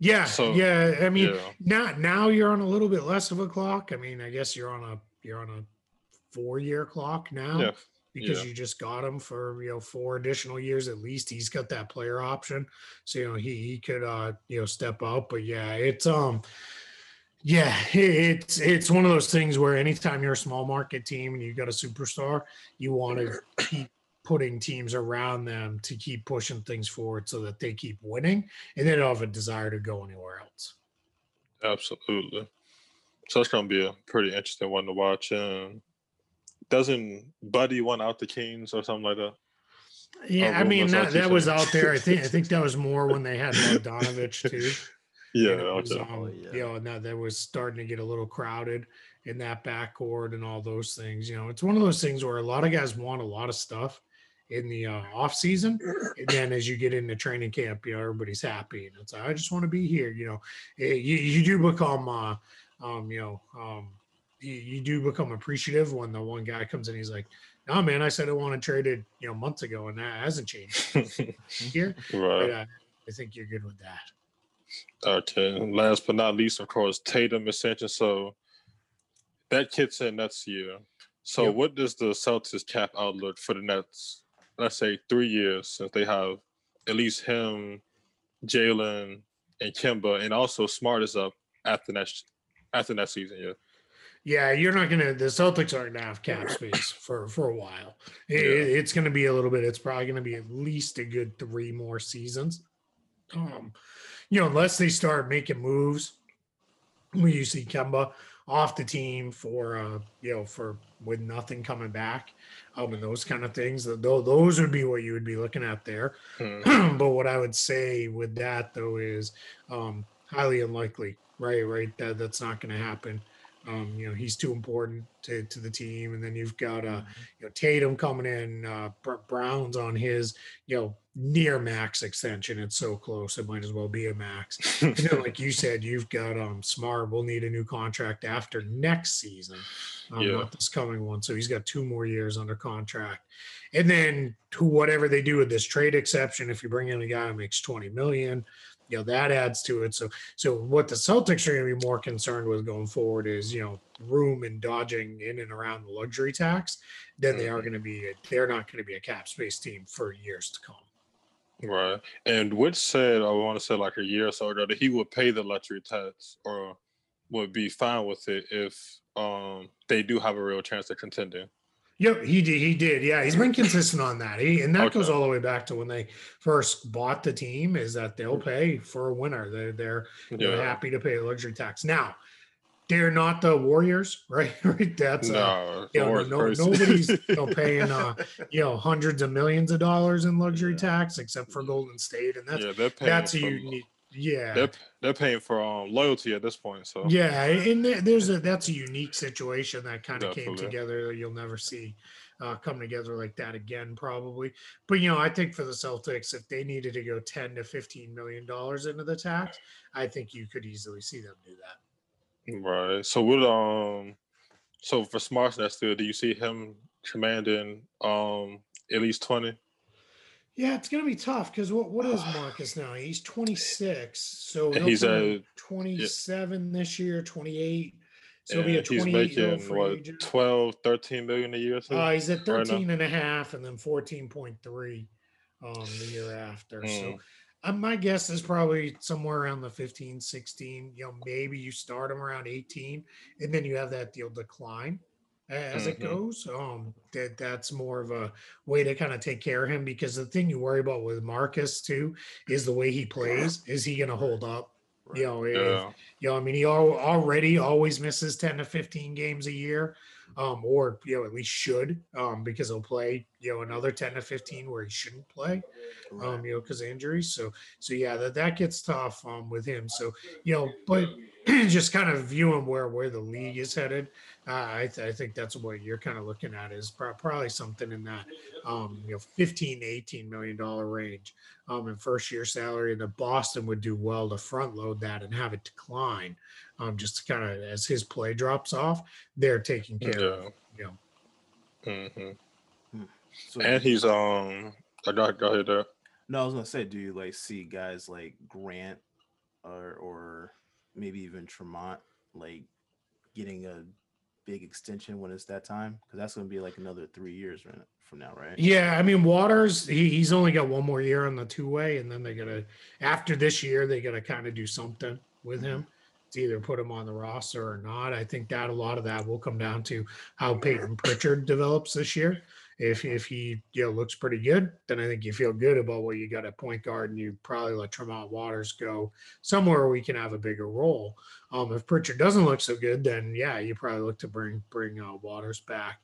Yeah, So, yeah. I mean, yeah. now now you're on a little bit less of a clock. I mean, I guess you're on a you're on a four year clock now Yeah. because yeah. you just got him for you know four additional years at least. He's got that player option, so you know he he could uh you know step up. But yeah, it's um yeah it's it's one of those things where anytime you're a small market team and you've got a superstar, you want to mm-hmm. keep putting teams around them to keep pushing things forward so that they keep winning and they don't have a desire to go anywhere else. Absolutely. So it's gonna be a pretty interesting one to watch. And doesn't Buddy want out the Kings or something like that? Yeah, I mean that, that was out there. I think I think that was (laughs) more when they had Bogdanovich too. Yeah, and it was, okay. um, yeah. you know, and that, that was starting to get a little crowded in that backcourt and all those things. You know, it's one of those things where a lot of guys want a lot of stuff in the uh, off season, and then as you get into training camp, you know, everybody's happy, and it's like, I just want to be here. You know, Eh, you you do become, uh, um, you know, um, you, you do become appreciative when the one guy comes in, he's like. No man, I said I wanted traded, you know, months ago, and that hasn't changed (laughs) here. But uh, I think you're good with that. Okay. Last but not least, of course, Tatum ascension. So that kicks in next year. So Yep. what does the Celtics cap outlook for the next, let's say, three years since they have at least him, Jalen, and Kemba, and also Smart is up after next after next season. Yeah. Yeah, you're not gonna. The Celtics aren't gonna have cap space for for a while. It- Yeah. it's gonna be a little bit. It's probably gonna be at least a good three more seasons. Um, you know, unless they start making moves, where you see Kemba off the team for uh, you know, for with nothing coming back, um, and those kind of things. Th- tho- Those would be what you would be looking at there. Hmm. (clears throat) but what I would say with that though is um, highly unlikely, right? Right, that that's not going to happen. Um, you know, he's too important to, to the team, and then you've got uh, you know Tatum coming in, uh, Br- Brown's on his you know near max extension. It's so close, it might as well be a max. (laughs) And then, like you said, you've got um Smart We'll need a new contract after next season, um, Yeah. not this coming one. So he's got two more years under contract. And then to whatever they do with this trade exception, if you bring in a guy who makes 20 million, you know, that adds to it. So so what the Celtics are going to be more concerned with going forward is, you know, room and dodging in and around the luxury tax than they are going to be they're not going to be a cap space team for years to come. Right. And Which said, I want to say like a year or so ago, that he would pay the luxury tax or would be fine with it if um they do have a real chance of contending. Yep, he did. He did. Yeah, he's been consistent on that. He and that goes all the way back to when they first bought the team. Is that they'll pay for a winner? They're they're, they're happy to pay the luxury tax. Now, they're not the Warriors, (laughs) right? right. That's uh, No, you know, no, nobody's you know, (laughs) paying uh, you know hundreds of millions of dollars in luxury Yeah. tax except for Golden State, and that's yeah, they're paying. that's a for, unique. Yeah, They're they're paying for um loyalty at this point. So yeah, and there's a that's a unique situation that kind of came together. that You'll never see uh, come together like that again, probably. But you know, I think for the Celtics, if they needed to go ten to fifteen million dollars into the tax, I think you could easily see them do that. Right. So what um so for Smarts next year, do you see him commanding um at least twenty? Yeah, it's gonna be tough because what what is (sighs) Marcus now? He's 26, so he'll he's a- 27 this year, 28. So he'll be a And he's 28 year old making what agent. 12, 13 million a year. so? Uh, he's at right 13 and a half and then 14.3 um, the year after. So Uh, my guess is probably somewhere around the 15, 16. You know, maybe you start him around 18 and then you have that deal decline as it Mhm. goes. Um, that that's more of a way to kind of take care of him because the thing you worry about with Marcus too is the way he plays. Is he going to hold up? You know, if- Yeah. you know, I mean, he al- already always misses 10 to 15 games a year, um, or, you know, at least should, um, because he'll play, you know, another 10 to 15 where he shouldn't play, um, you know, because injuries. So, so yeah, that, that gets tough, um, with him. So, you know, but (clears throat) just kind of viewing where, where the league is headed. Uh, I, th- I think that's what you're kind of looking at is pro- probably something in that, um, you know, 15 to 18 million dollar range um, in first year salary, and that Boston would do well to front load that and have it decline, um, just to kind of as his play drops off, they're taking care of, Yeah. you know. hmm So And he's um. I got go ahead there. No, I was gonna say, do you like see guys like Grant or or maybe even Tremont like getting a big extension when it's that time? Because that's gonna be like another three years from now, right? Yeah, I mean Waters, he, he's only got one more year on the two way, and then they gotta after this year they gotta kind of do something with him mm-hmm. to either put him on the roster or not. I think that a lot of that will come down to how Payton Pritchard develops this year. If if he you know looks pretty good, then I think you feel good about what you got at point guard, and you probably let Tremont Waters go somewhere where we can have a bigger role. Um, if Pritchard doesn't look so good, then yeah, you probably look to bring bring uh, Waters back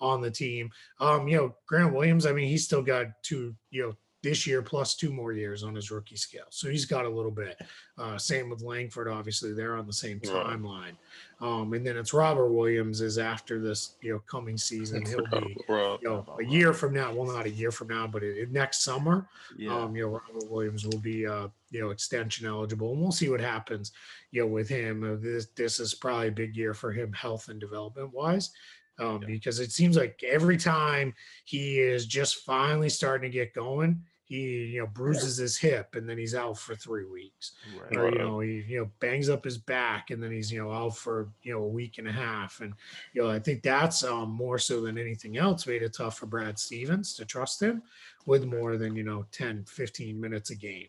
on the team. Um, you know, Grant Williams, I mean, he's still got two, you know, this year plus two more years on his rookie scale. So he's got a little bit. Uh, same with Langford, obviously, they're on the same timeline. Um, and then it's Robert Williams is after this, you know, coming season. He'll be, you know, a year from now, well, not a year from now, but it, it- next summer, Yeah. um, you know, Robert Williams will be, uh, you know, extension eligible, and we'll see what happens, you know, with him. Uh, this this is probably a big year for him, health and development wise, um, Yeah. because it seems like every time he is just finally starting to get going, he you know bruises his hip and then he's out for three weeks right. or you know he you know bangs up his back and then he's you know out for you know a week and a half and you know i think that's um, more so than anything else made it tough for brad stevens to trust him with more than you know 10 15 minutes a game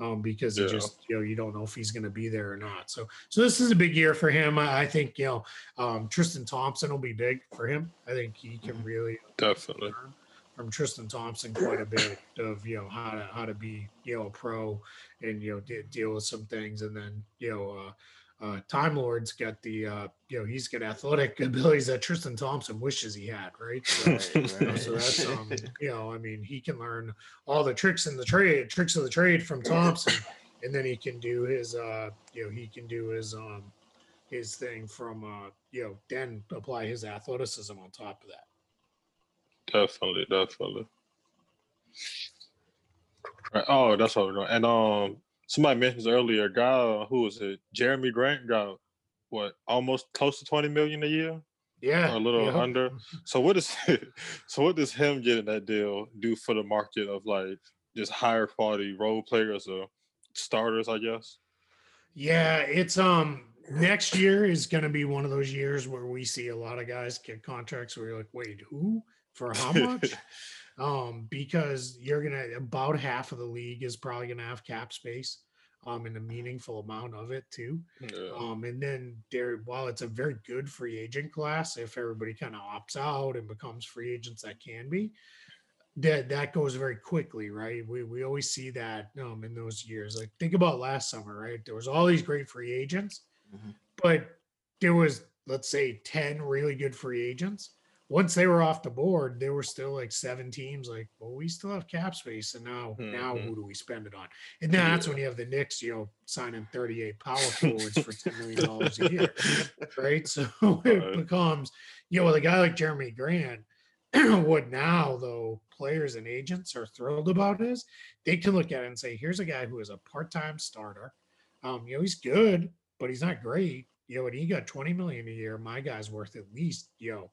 um, because you Yeah. just you know you don't know if he's going to be there or not so so this is a big year for him i, I think you know um, tristan thompson will be big for him i think he can Mhm. really definitely. learn from Tristan Thompson quite a bit of you know how to how to be you know a pro and you know de- deal with some things. And then you know uh, uh, Time Lord's got the uh, you know he's got athletic (laughs) abilities that Tristan Thompson wishes he had right? So, Right, know, so that's um, (laughs) you know I mean he can learn all the tricks in the trade tricks of the trade from Thompson. And then he can do his uh you know he can do his um his thing from uh you know then apply his athleticism on top of that Definitely, definitely. Oh, that's what we're doing. And um, somebody mentions earlier, guy who was it? Jerami Grant got what almost close to twenty million a year, yeah or a little yeah. under. So what is (laughs) so what does him getting that deal do for the market of like just higher quality role players or starters? I guess. Yeah, it's um next year is going to be one of those years where we see a lot of guys get contracts where you're like, wait, who for how much? (laughs) um, because you're gonna about half of the league is probably gonna have cap space, um, and a meaningful amount of it too. Yeah. Um, and then there, while it's a very good free agent class, if everybody kind of opts out and becomes free agents, that can be that that goes very quickly, right? We we always see that um in those years. Like think about last summer, right? There was all these great free agents, Mhm. but there was let's say 10 really good free agents. Once they were off the board, there were still like seven teams like, well, we still have cap space. And now now Mhm. who do we spend it on? And then that's when you have the Knicks, you know, signing 38 power (laughs) forwards for $10 million a year right? So (laughs) (laughs) it becomes, you know, with a guy like Jerami Grant, (clears throat) what now though players and agents are thrilled about is they can look at it and say, here's a guy who is a part-time starter. Um, you know, he's good, but he's not great. You know, and he got 20 million a year. My guy's worth at least, you know,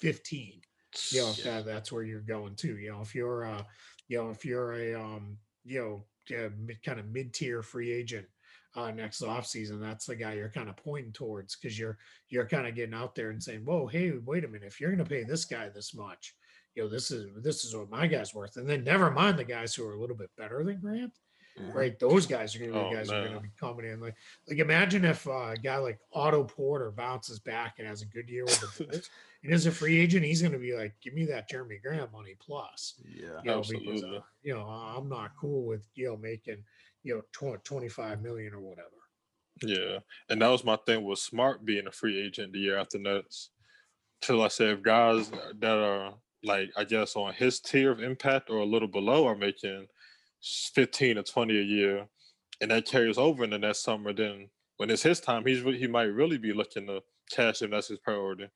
15 you know, if that, that's where you're going to, you know, if you're, uh, you know, if you're a, um, you know, yeah, mid, kind of mid-tier free agent, uh, next off season, that's the guy you're kind of pointing towards because you're, you're kind of getting out there and saying, whoa, hey, wait a minute, if you're going to pay this guy this much, you know, this is, this is what my guy's worth. And then never mind the guys who are a little bit better than Grant, Mhm. right? Those guys are going to be Oh, guys are going to be coming in. Like, like imagine if uh, a guy like Otto Porter bounces back and has a good year with the (laughs) Bulls, and as a free agent, he's going to be like, "Give me that Jerami Grant money plus." Yeah. You know, because Absolutely. uh, you know I'm not cool with you know making you know 20, 25 million or whatever. Yeah, and that was my thing with Smart being a free agent the year after Nets. Till I said, if guys that are like I guess on his tier of impact or a little below are making fifteen or twenty a year, and that carries over in the next summer, then when it's his time, he's re- he might really be looking to cash in. That's his priority.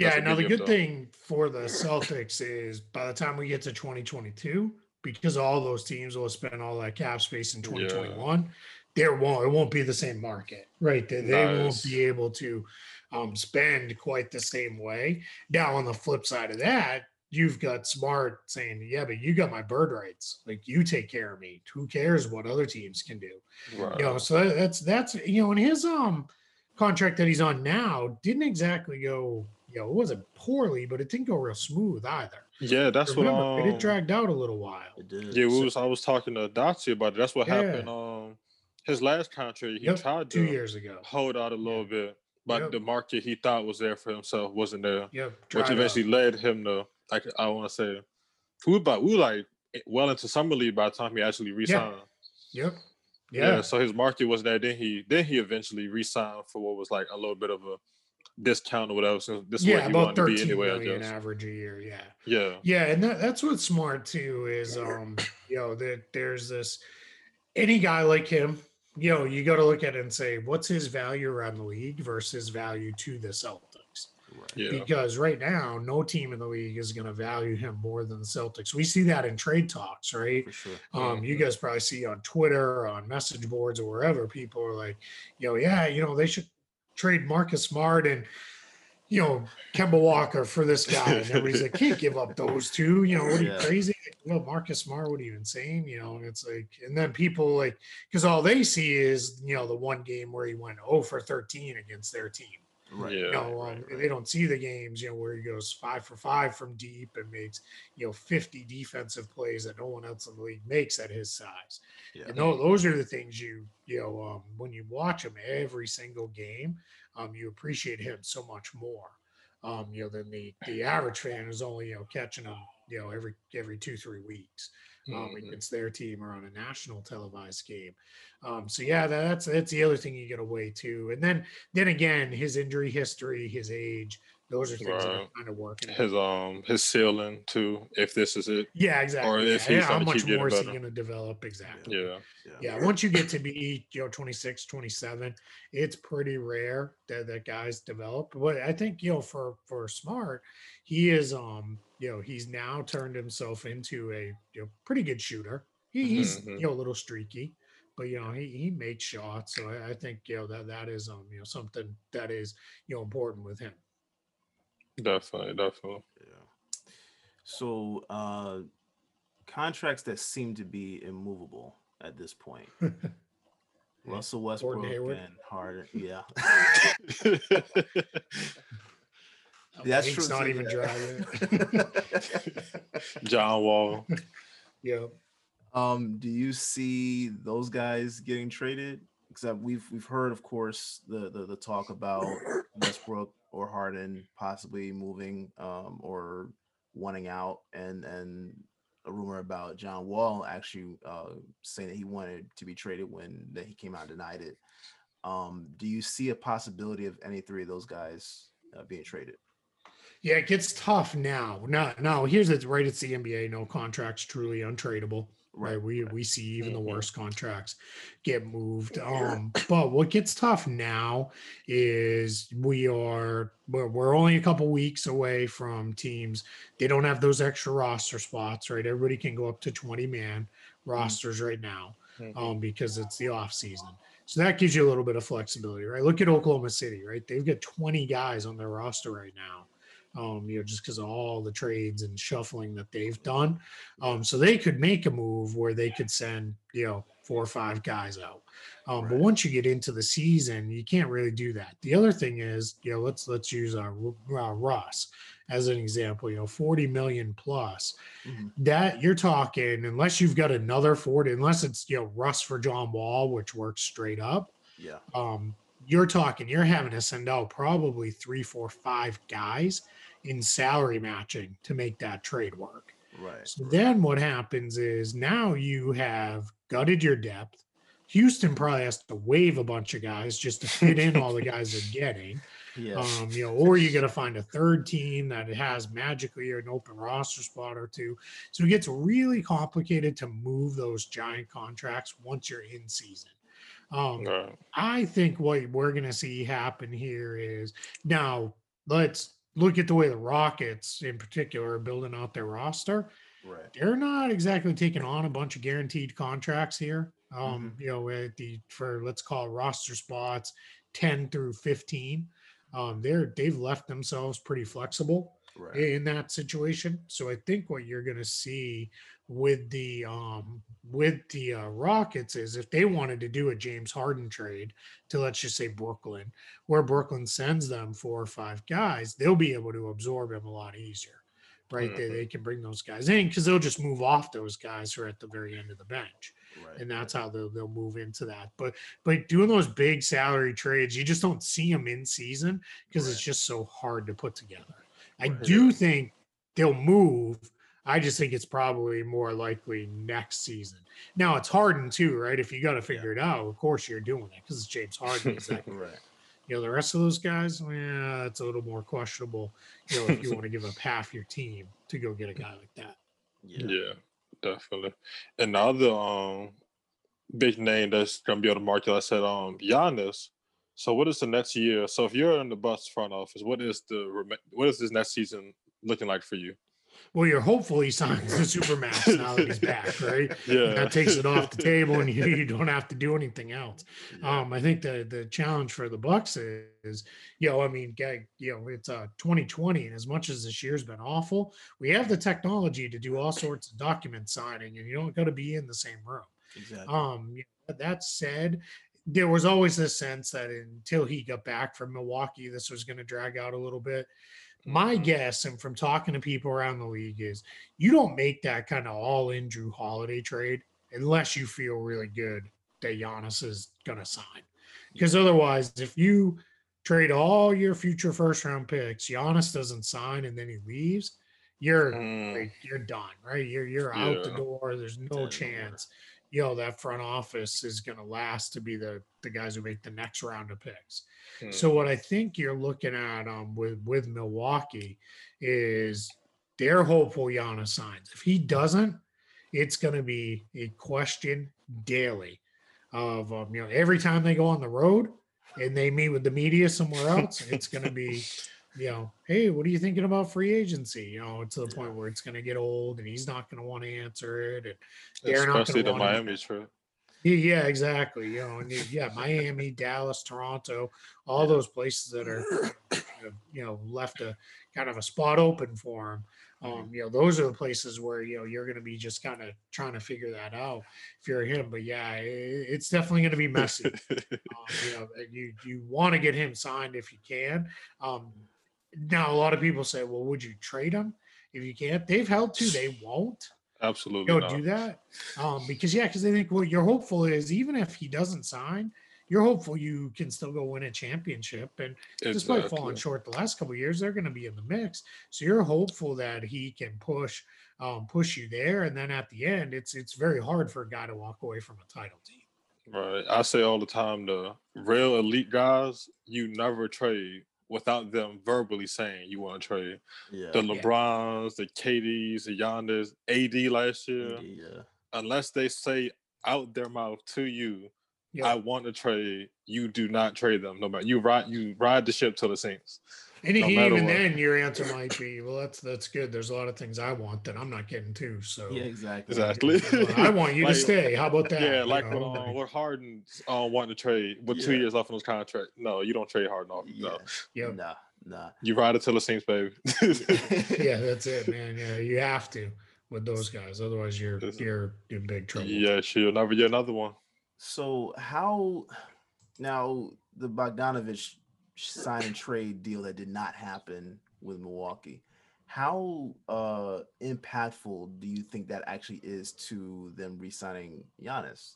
Yeah, now the good thing for the Celtics is by the time we get to 2022, because all those teams will spend all that cap space in Yeah. 2021, there won't it won't be the same market, right? They, they won't be able to um, spend quite the same way. Now, on the flip side of that, you've got Smart saying, "Yeah, but you got my bird rights. Like you take care of me. Who cares what other teams can do?" Right. you know so that's that's you know in his um contract that he's on now didn't exactly go you know it wasn't poorly but it didn't go real smooth either yeah, that's what. Remember, Um, it dragged out a little while It did. yeah, we so- was I was talking to Dotsie about it. That's what Yeah. happened. Um, his last contract, he Yep, tried two to years ago hold out a little bit, but Yep. the market he thought was there for himself wasn't there. yep which dried up. eventually led him to like I want to say we were about we were like well into summer league by the time he actually re-signed. yep Yeah. yeah, so his market was there. Then he then he eventually re-signed for what was like a little bit of a discount or whatever. So this is yeah where he about wanted to be 13 anyway. I million guess. average a year yeah Yeah. Yeah, and that, that's what's smart too is um, (clears throat) you know, that there's this any guy like him, you know, you got to look at it and say, what's his value around the league versus value to the Celtics? Right. Yeah. Because right now, no team in the league is going to value him more than the Celtics. We see that in trade talks, right? Sure. Um, you Mhm. guys probably see on Twitter, on message boards, or wherever people are like, you know, yeah, you know, they should trade Marcus Smart and you know Kemba Walker for this guy, and everybody's like, can't give up those two. You know, what are you Yeah. crazy? Well, Marcus Smart, what are you insane? You know, and it's like, and then people like, because all they see is you know the one game where he went 0 for 13 against their team. Right. Yeah. You know, right, um, right. they don't see the games, you know, where he goes five for five from deep and makes, you know, 50 defensive plays that no one else in the league makes at his size. Yeah. And tho- those are the things you, you know, um, when you watch him every single game, um, you appreciate him so much more, um, you know, than the the average fan is only, you know, catching him, you know, every every two three weeks um, Mhm. against their team or on a national televised game. Um, so yeah, that, that's that's the other thing you get away too. And then then again, his injury history, his age, those are things that are kind of working. His um his ceiling too, if this is it. yeah, exactly. Or if yeah, he's how gonna much keep more is he going to develop? Exactly. Yeah. Yeah, once you get to be, you know, 26, 27, it's pretty rare that, that guys develop. But I think, you know, for for smart, he is um, you know, he's now turned himself into a you know pretty good shooter. He, he's Mhm. you know a little streaky, but you know, he he makes shots. So I, I think you know that that is um, you know, something that is, you know, important with him. Definitely, definitely. Yeah. So uh contracts that seem to be immovable at this point. (laughs) Russell Westbrook and Harden. Yeah. (laughs) (laughs) That's true, not even yeah. dry. (laughs) John Wall. yeah. Um, do you see those guys getting traded? Except we've we've heard, of course, the the, the talk about Westbrook or Harden possibly moving um, or wanting out, and and a rumor about John Wall actually uh, saying that he wanted to be traded when that he came out and denied it. Um, do you see a possibility of any three of those guys uh, being traded? Yeah, it gets tough now. No, no, here's it right. It's the NBA. No contracts truly untradeable. Right. We we see even the Mhm. worst contracts get moved. Um, but what gets tough now is we are we're, we're only a couple weeks away from teams. They don't have those extra roster spots, right? Everybody can go up to 20 man rosters right now Mhm. um, because it's the off season. So that gives you a little bit of flexibility, right? Look at Oklahoma City, right? They've got 20 guys on their roster right now. Um, you know, just because of all the trades and shuffling that they've done. Um, so they could make a move where they could send, you know, four or five guys out. Um, but once you get into the season, you can't really do that. The other thing is, you know, let's let's use our, Russ as an example. You know, 40 million plus Mhm. that you're talking unless you've got another 40 unless it's you know russ for john wall which works straight up Yeah. um you're talking you're having to send out probably three four five guys in salary matching to make that trade work Right. so then what happens is now you have gutted your depth Houston probably has to waive a bunch of guys just to fit in all the guys they're getting. (laughs) Yeah. Um, you know, or you're gonna find a third team that has magically an open roster spot or two. So it gets really complicated to move those giant contracts once you're in season. Um, Right. I think what we're going to see happen here is now let's look at the way the Rockets, in particular, are building out their roster. right. They're not exactly taking on a bunch of guaranteed contracts here. Um, Mhm. you know, at the for let's call it roster spots 10 through 15. Um, they're they've left themselves pretty flexible Right. in that situation. So I think what you're going to see with the um with the uh, Rockets is if they wanted to do a James Harden trade to let's just say Brooklyn, where Brooklyn sends them four or five guys, they'll be able to absorb him a lot easier, right? They, Mhm. they can bring those guys in because they'll just move off those guys who are at the very end of the bench Right. and that's how they'll, they'll move into that. But but doing those big salary trades, you just don't see them in season because it's just so hard to put together. I do think they'll move. I just think it's probably more likely next season. Now it's Harden too, right? If you got to figure it out, of course you're doing it because it's James Harden. (laughs) He's that Right. you know, the rest of those guys, yeah, it's a little more questionable. You know, if you want to give up (laughs) half your team to go get a guy like that. Yeah. Yeah, definitely. And the um big name that's gonna be on the market, I said um Giannis. So what is the next year? So if you're in the Bucks front office, what is the what is this next season looking like for you? Well, you're hopefully he signs the supermax now that he's (laughs) back, right? Yeah, that takes it off the table and you, you (laughs) don't have to do anything else Yeah. um i think the the challenge for the bucks is you know i mean ga- you know it's uh 2020 and as much as this year's been awful we have the technology to do all sorts of document signing and you don't got to be in the same room exactly. um that said there was always this sense that until he got back from milwaukee this was going to drag out a little bit my Mhm. guess, and from talking to people around the league, is you don't make that kind of all in Jrue Holiday trade unless you feel really good that Giannis is going to sign. Because otherwise, if you trade all your future first round picks, Giannis doesn't sign and then he leaves, you're Mm, like, you're done, right? You're you're out the door. There's no chance. Know that front office is going to last to be the the guys who make the next round of picks. mm, So what I think you're looking at um, with with Milwaukee is they're hopeful Giannis signs. If he doesn't, it's going to be a question daily of um, you know every time they go on the road and they meet with the media somewhere else, it's going to be (laughs) you know, hey, what are you thinking about free agency? You know, to the Yeah. point where it's going to get old and he's not going to want to answer it. And they're not the gonna wanna- Miami trip. yeah, yeah, exactly. You know, and yeah, Miami, Dallas, Toronto, all those places that are, you know, left a kind of a spot open for him. Um, you know, those are the places where you know you're going to be just kind of trying to figure that out if you're him. But yeah, i- it's definitely going to be messy. (laughs) um, you know, and you you want to get him signed if you can. Um, now, a lot of people say, well, would you trade him if you can't? They've held to, they won't. Absolutely Don't do that. Um because yeah because they think well you're hopeful is even if he doesn't sign you're hopeful you can still go win a championship. And despite falling short the last couple of years they're going to be in the mix. So you're hopeful that he can push um push you there. And then at the end it's it's very hard for a guy to walk away from a title team Right. I say all the time the real elite guys, you never trade without them verbally saying you want to trade. yeah. The LeBrons, the KDs, the Giannis, AD last year, Indeed, yeah. unless they say out their mouth to you, yeah I want to trade, you do not trade them. No matter you ride you ride the ship till it sinks. And no even what. then your answer might be well that's that's good there's a lot of things i want that i'm not getting to so Yeah, exactly. Exactly. (laughs) I want you Like- to stay. How about that? Yeah, You like know, when, uh, like- Harden uh, wanted to trade with two years left on his contract. No, you don't trade Harden off. Yeah. No. Yep. Nah, nah. You ride it till it sinks, baby. (laughs) yeah, that's it, man. Yeah, you have to with those guys, otherwise you're Listen. you're in big trouble. yeah, she'll never get another one. So how now the Bogdanovich sign and trade deal that did not happen with Milwaukee? How uh impactful do you think that actually is to them re-signing Giannis?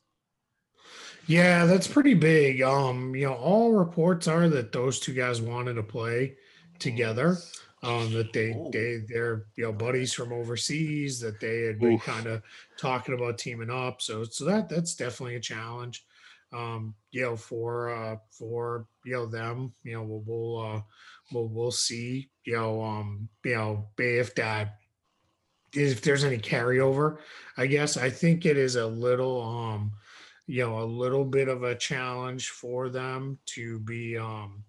Yeah, that's pretty big. Um, you know, all reports are that those two guys wanted to play together. Um, that they Oh. they they're you know buddies from overseas that they had been kind of talking about teaming up. So so that that's definitely a challenge. Um, you know, for uh, for you know them, you know, we'll we'll uh, we'll, we'll see, you know, um, you know, if that if there's any carryover. I guess I think it is a little um, you know, a little bit of a challenge for them to be um,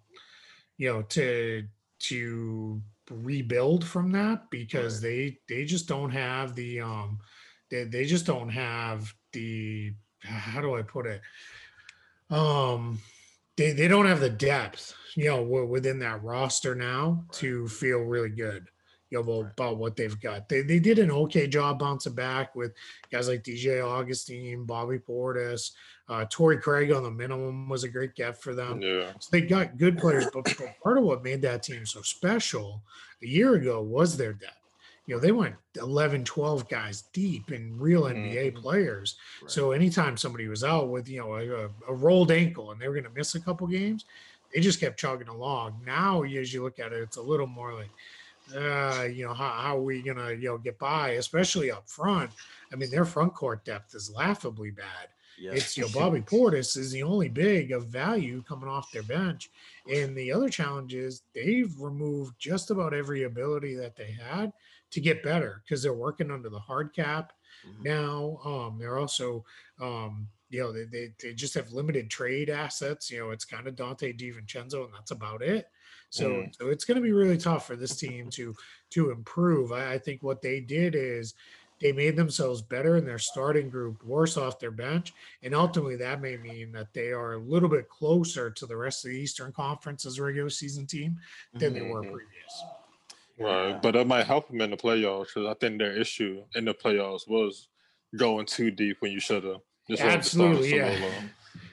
you know, to to rebuild from that because they they just don't have the um they, they just don't have the how do I put it? Um, they, they don't have the depth, you know, within that roster now right. to feel really good, you know, right. about what they've got. They, they did an okay job bouncing back with guys like DJ Augustin, Bobby Portis, uh, Torrey Craig on the minimum was a great get for them. Yeah. So they got good players, but, but part of what made that team so special a year ago was their depth you know, they went 11, 12 guys deep in real NBA mm-hmm. players. Right. So anytime somebody was out with, you know, a, a rolled ankle and they were going to miss a couple games, they just kept chugging along. Now, as you look at it, it's a little more like, uh, you know, how, how are we going to, you know, get by, especially up front? I mean, their front court depth is laughably bad. Yeah. It's you know (laughs) Bobby Portis is the only big of value coming off their bench, and the other challenge is they've removed just about every ability that they had to get better because they're working under the hard cap mm-hmm. now. Um, they're also, um, you know, they, they, they just have limited trade assets. You know, it's kind of Donte DiVincenzo, and that's about it. So, mm. so it's going to be really tough for this team to to improve. I, I think what they did is they made themselves better in their starting group, worse off their bench, and ultimately that may mean that they are a little bit closer to the rest of the Eastern Conference as a regular season team than mm-hmm. they were mm-hmm. previous. Right, but that might help them in the playoffs because I think their issue in the playoffs was going too deep when you should have. Absolutely, yeah.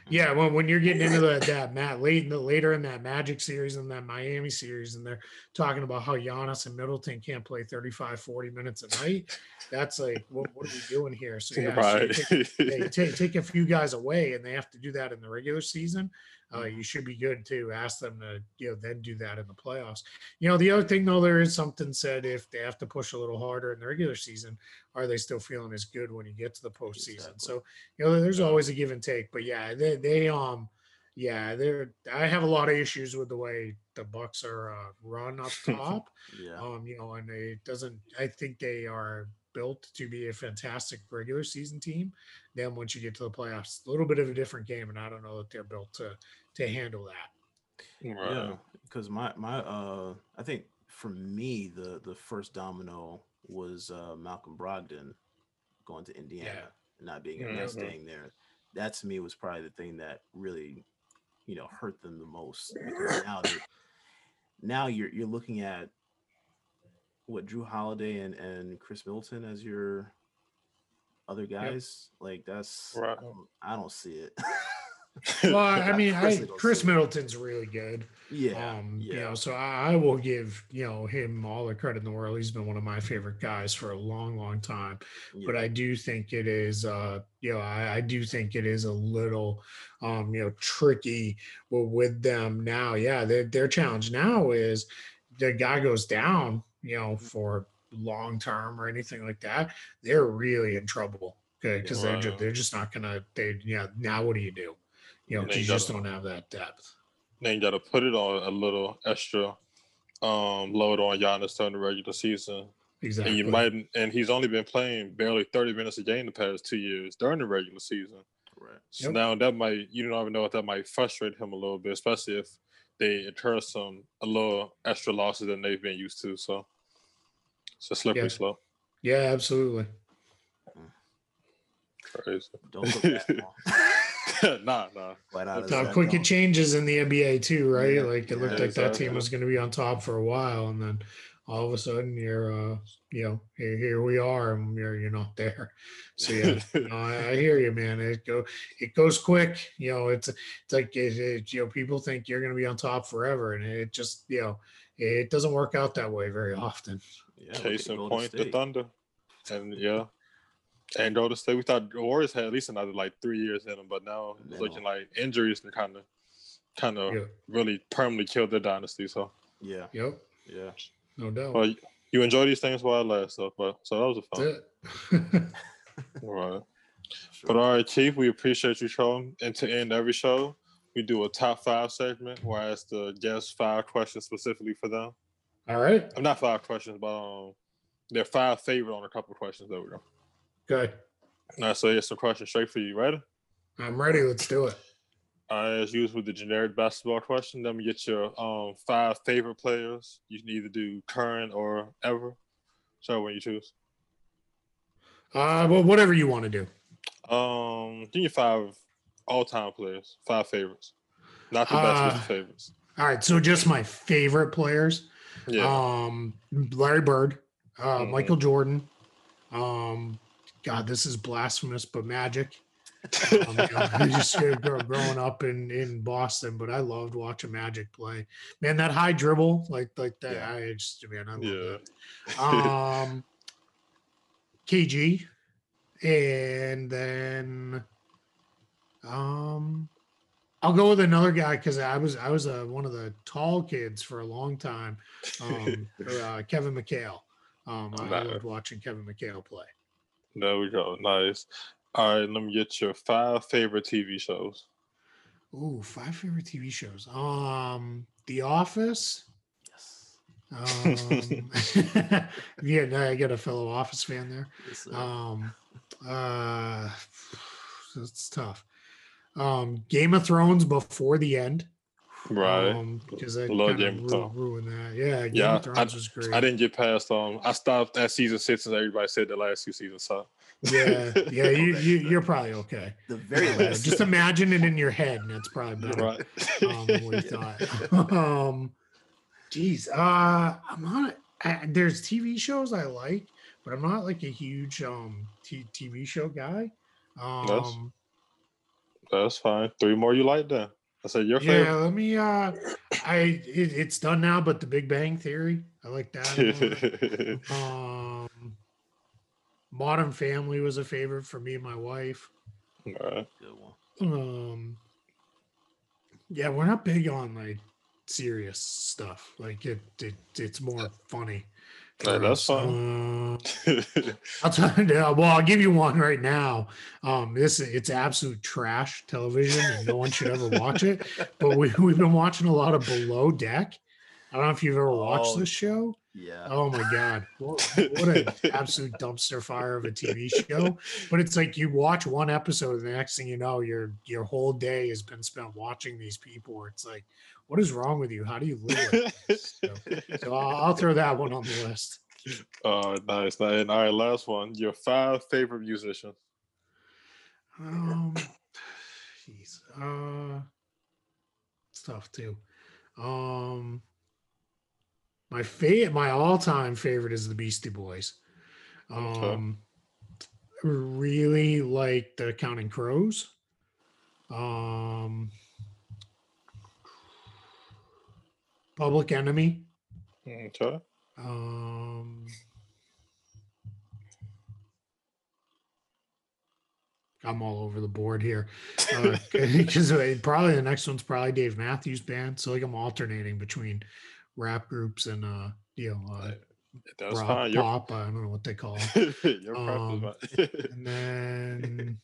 Yeah, well, when you're getting into that, that Matt late in the, later in that Magic series and that Miami series, and they're talking about how Giannis and Middleton can't play 35, 40 minutes a night, that's like, what, what are we doing here? So yeah, right. so take, take, take, a few guys away, and they have to do that in the regular season uh, you should be good to ask them to you know then do that in the playoffs. You know the other thing though, there is something said if they have to push a little harder in the regular season, are they still feeling as good when you get to the postseason? Exactly. So you know there's always a give and take, but yeah, they they um yeah they're I have a lot of issues with the way the Bucks are uh, run up (laughs) top. yeah, um you know and it doesn't I think they are built to be a fantastic regular season team. Then once you get to the playoffs, a little bit of a different game, and I don't know that they're built to to handle that. Right. Yeah, because my my uh, I think for me the the first domino was uh, Malcolm Brogdon going to Indiana yeah. and not being mm-hmm. staying there. That to me was probably the thing that really, you know, hurt them the most because now now you're you're looking at what Jrue Holiday and and Khris Middleton as your other guys. Yep. Like that's right. I, don't, I don't see it. (laughs) well, I (laughs) mean, I, Khris Middleton's really good. Yeah, um, yeah. You know, so I, I, will give you know him all the credit in the world. He's been one of my favorite guys for a long, long time. Yeah. But I do think it is, uh, you know, I, I do think it is a little, um, you know, tricky with them now. Yeah, their their challenge now is the guy goes down, you know, for long term or anything like that. They're really in trouble because wow. they're just, they're just not gonna. They yeah. Now what do you do? You know, you just don't have that depth. Then you got to put it on a little extra um, load on Giannis during the regular season. Exactly. And you might, and he's only been playing barely 30 minutes a game the past two years during the regular season. Right. So yep. now that might, you don't even know if that might frustrate him a little bit, especially if they incur some a little extra losses than they've been used to. So it's a slippery yeah. slope. Yeah, absolutely. Crazy. Don't look (laughs) nah, nah. Look how quick it changes in the NBA too, right? Yeah, like it yeah, looked like exactly. that team was going to be on top for a while, and then all of a sudden you're, uh, you know, here, here we are, and you're you're not there. So yeah, (laughs) no, I, I, hear you, man. It go it goes quick. You know, it's it's like it, it, you know people think you're going to be on top forever, and it just you know it doesn't work out that way very often. Yeah, Case in point, the Thunder, and yeah, and Golden State, we thought the Warriors had at least another like three years in them, but now it's looking like injuries and kind of, kind of yeah. really permanently killed their dynasty. So yeah, yep, yeah, no doubt. Well, you enjoy these things while it last, so but so that was a fun. (laughs) right. But all right, Chief, we appreciate you showing. And to end every show, we do a top five segment where I ask the guests five questions specifically for them. All right. I'm not five questions, but um, they're five favorite on a couple of questions. There we go. Good. All right, so here's some questions straight for you. Ready? I'm ready. Let's do it. All right, as usual with the generic basketball question, let me get your um five favorite players. You can either do current or ever. So when you choose. Uh, well, whatever you want to do. Um, give me five all-time players, five favorites, not the best, Uh, the favorites. All right. So just my favorite players. Yeah, Um, Larry Bird, uh, Mhm. Michael Jordan. Um, God, this is blasphemous, but Magic. Um, (laughs) you know, just growing up in in Boston, but I loved watching Magic play. Man, that high dribble, like like that, Yeah. I just man, I love yeah. that. Um, (laughs) KG, and then um, I'll go with another guy because I was I was uh, one of the tall kids for a long time. Um, (laughs) uh, Kevin McHale. Um, I, I Nice. loved watching Kevin McHale play. there we go. Nice. All right, let me get your five favorite TV shows. Ooh, five favorite TV shows. Um, The Office. Yes. Um, (laughs) (laughs) yeah, no, I got a fellow Office fan there. Yes. Um, uh, it's tough. Um, Game of Thrones before the end. Right. Um, because I Love kind Game of of Thrones. ruined that. Yeah, Game Yeah, of Thrones was great. I didn't get past um. I stopped at season six, and everybody said the last two seasons suck. yeah, (laughs) yeah, you, you you're probably okay. the very Uh, last. just imagine it in your head, and it's probably better. right. um, than what you (laughs) thought. um, geez, uh, I'm not. I, there's TV shows I like, but I'm not like a huge um t- TV show guy. Um, That's fine. Three more you like then. I said your favorite. yeah, let me. Uh, I it, it's done now, but The Big Bang Theory, I like that. (laughs) um, Modern Family was a favorite for me and my wife. All right. Good one. Um, yeah, we're not big on like serious stuff. Like it, it it's more funny. Hey, that's fine. Uh, (laughs) I'll tell you. yeah, Well, I'll give you one right now. Um, this it's absolute trash television, and no one should ever watch it. But we (laughs) we've been watching a lot of Below Deck. I don't know if you've ever watched Oh, this show. Yeah. Oh my god, what, what an absolute dumpster fire of a TV show! But it's like you watch one episode, and the next thing you know, your your whole day has been spent watching these people. It's like, what is wrong with you? How do you live? Like (laughs) this? So, so I'll, I'll throw that one on the list. Oh, nice. nice. And all right, last one. Your five favorite musicians. Um, jeez, uh, it's tough too. Um, my favorite, my all-time favorite is the Beastie Boys. Okay. Um, really like the Counting Crows. Um, Public Enemy. Okay. Um, I'm all over the board here (laughs) because probably the next one's probably Dave Matthews Band. So like I'm alternating between rap groups and uh, you know, uh, That's rock, fine. You're, pop. I don't know what they call it. (laughs) Um. (laughs) And then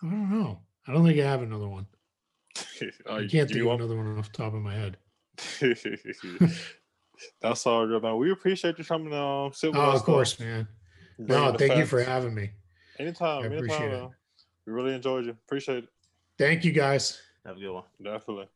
I don't know. I don't think I have another one. (laughs) Oh, I you- can't you think of want- another one off the top of my head. (laughs) That's all good, man. We appreciate you coming on. Sit with Oh, us, of course, man. Bring No, the thank you for having me. Anytime, I anytime, appreciate it. man. We really enjoyed you. Appreciate it. Thank you guys. Have a good one. Definitely.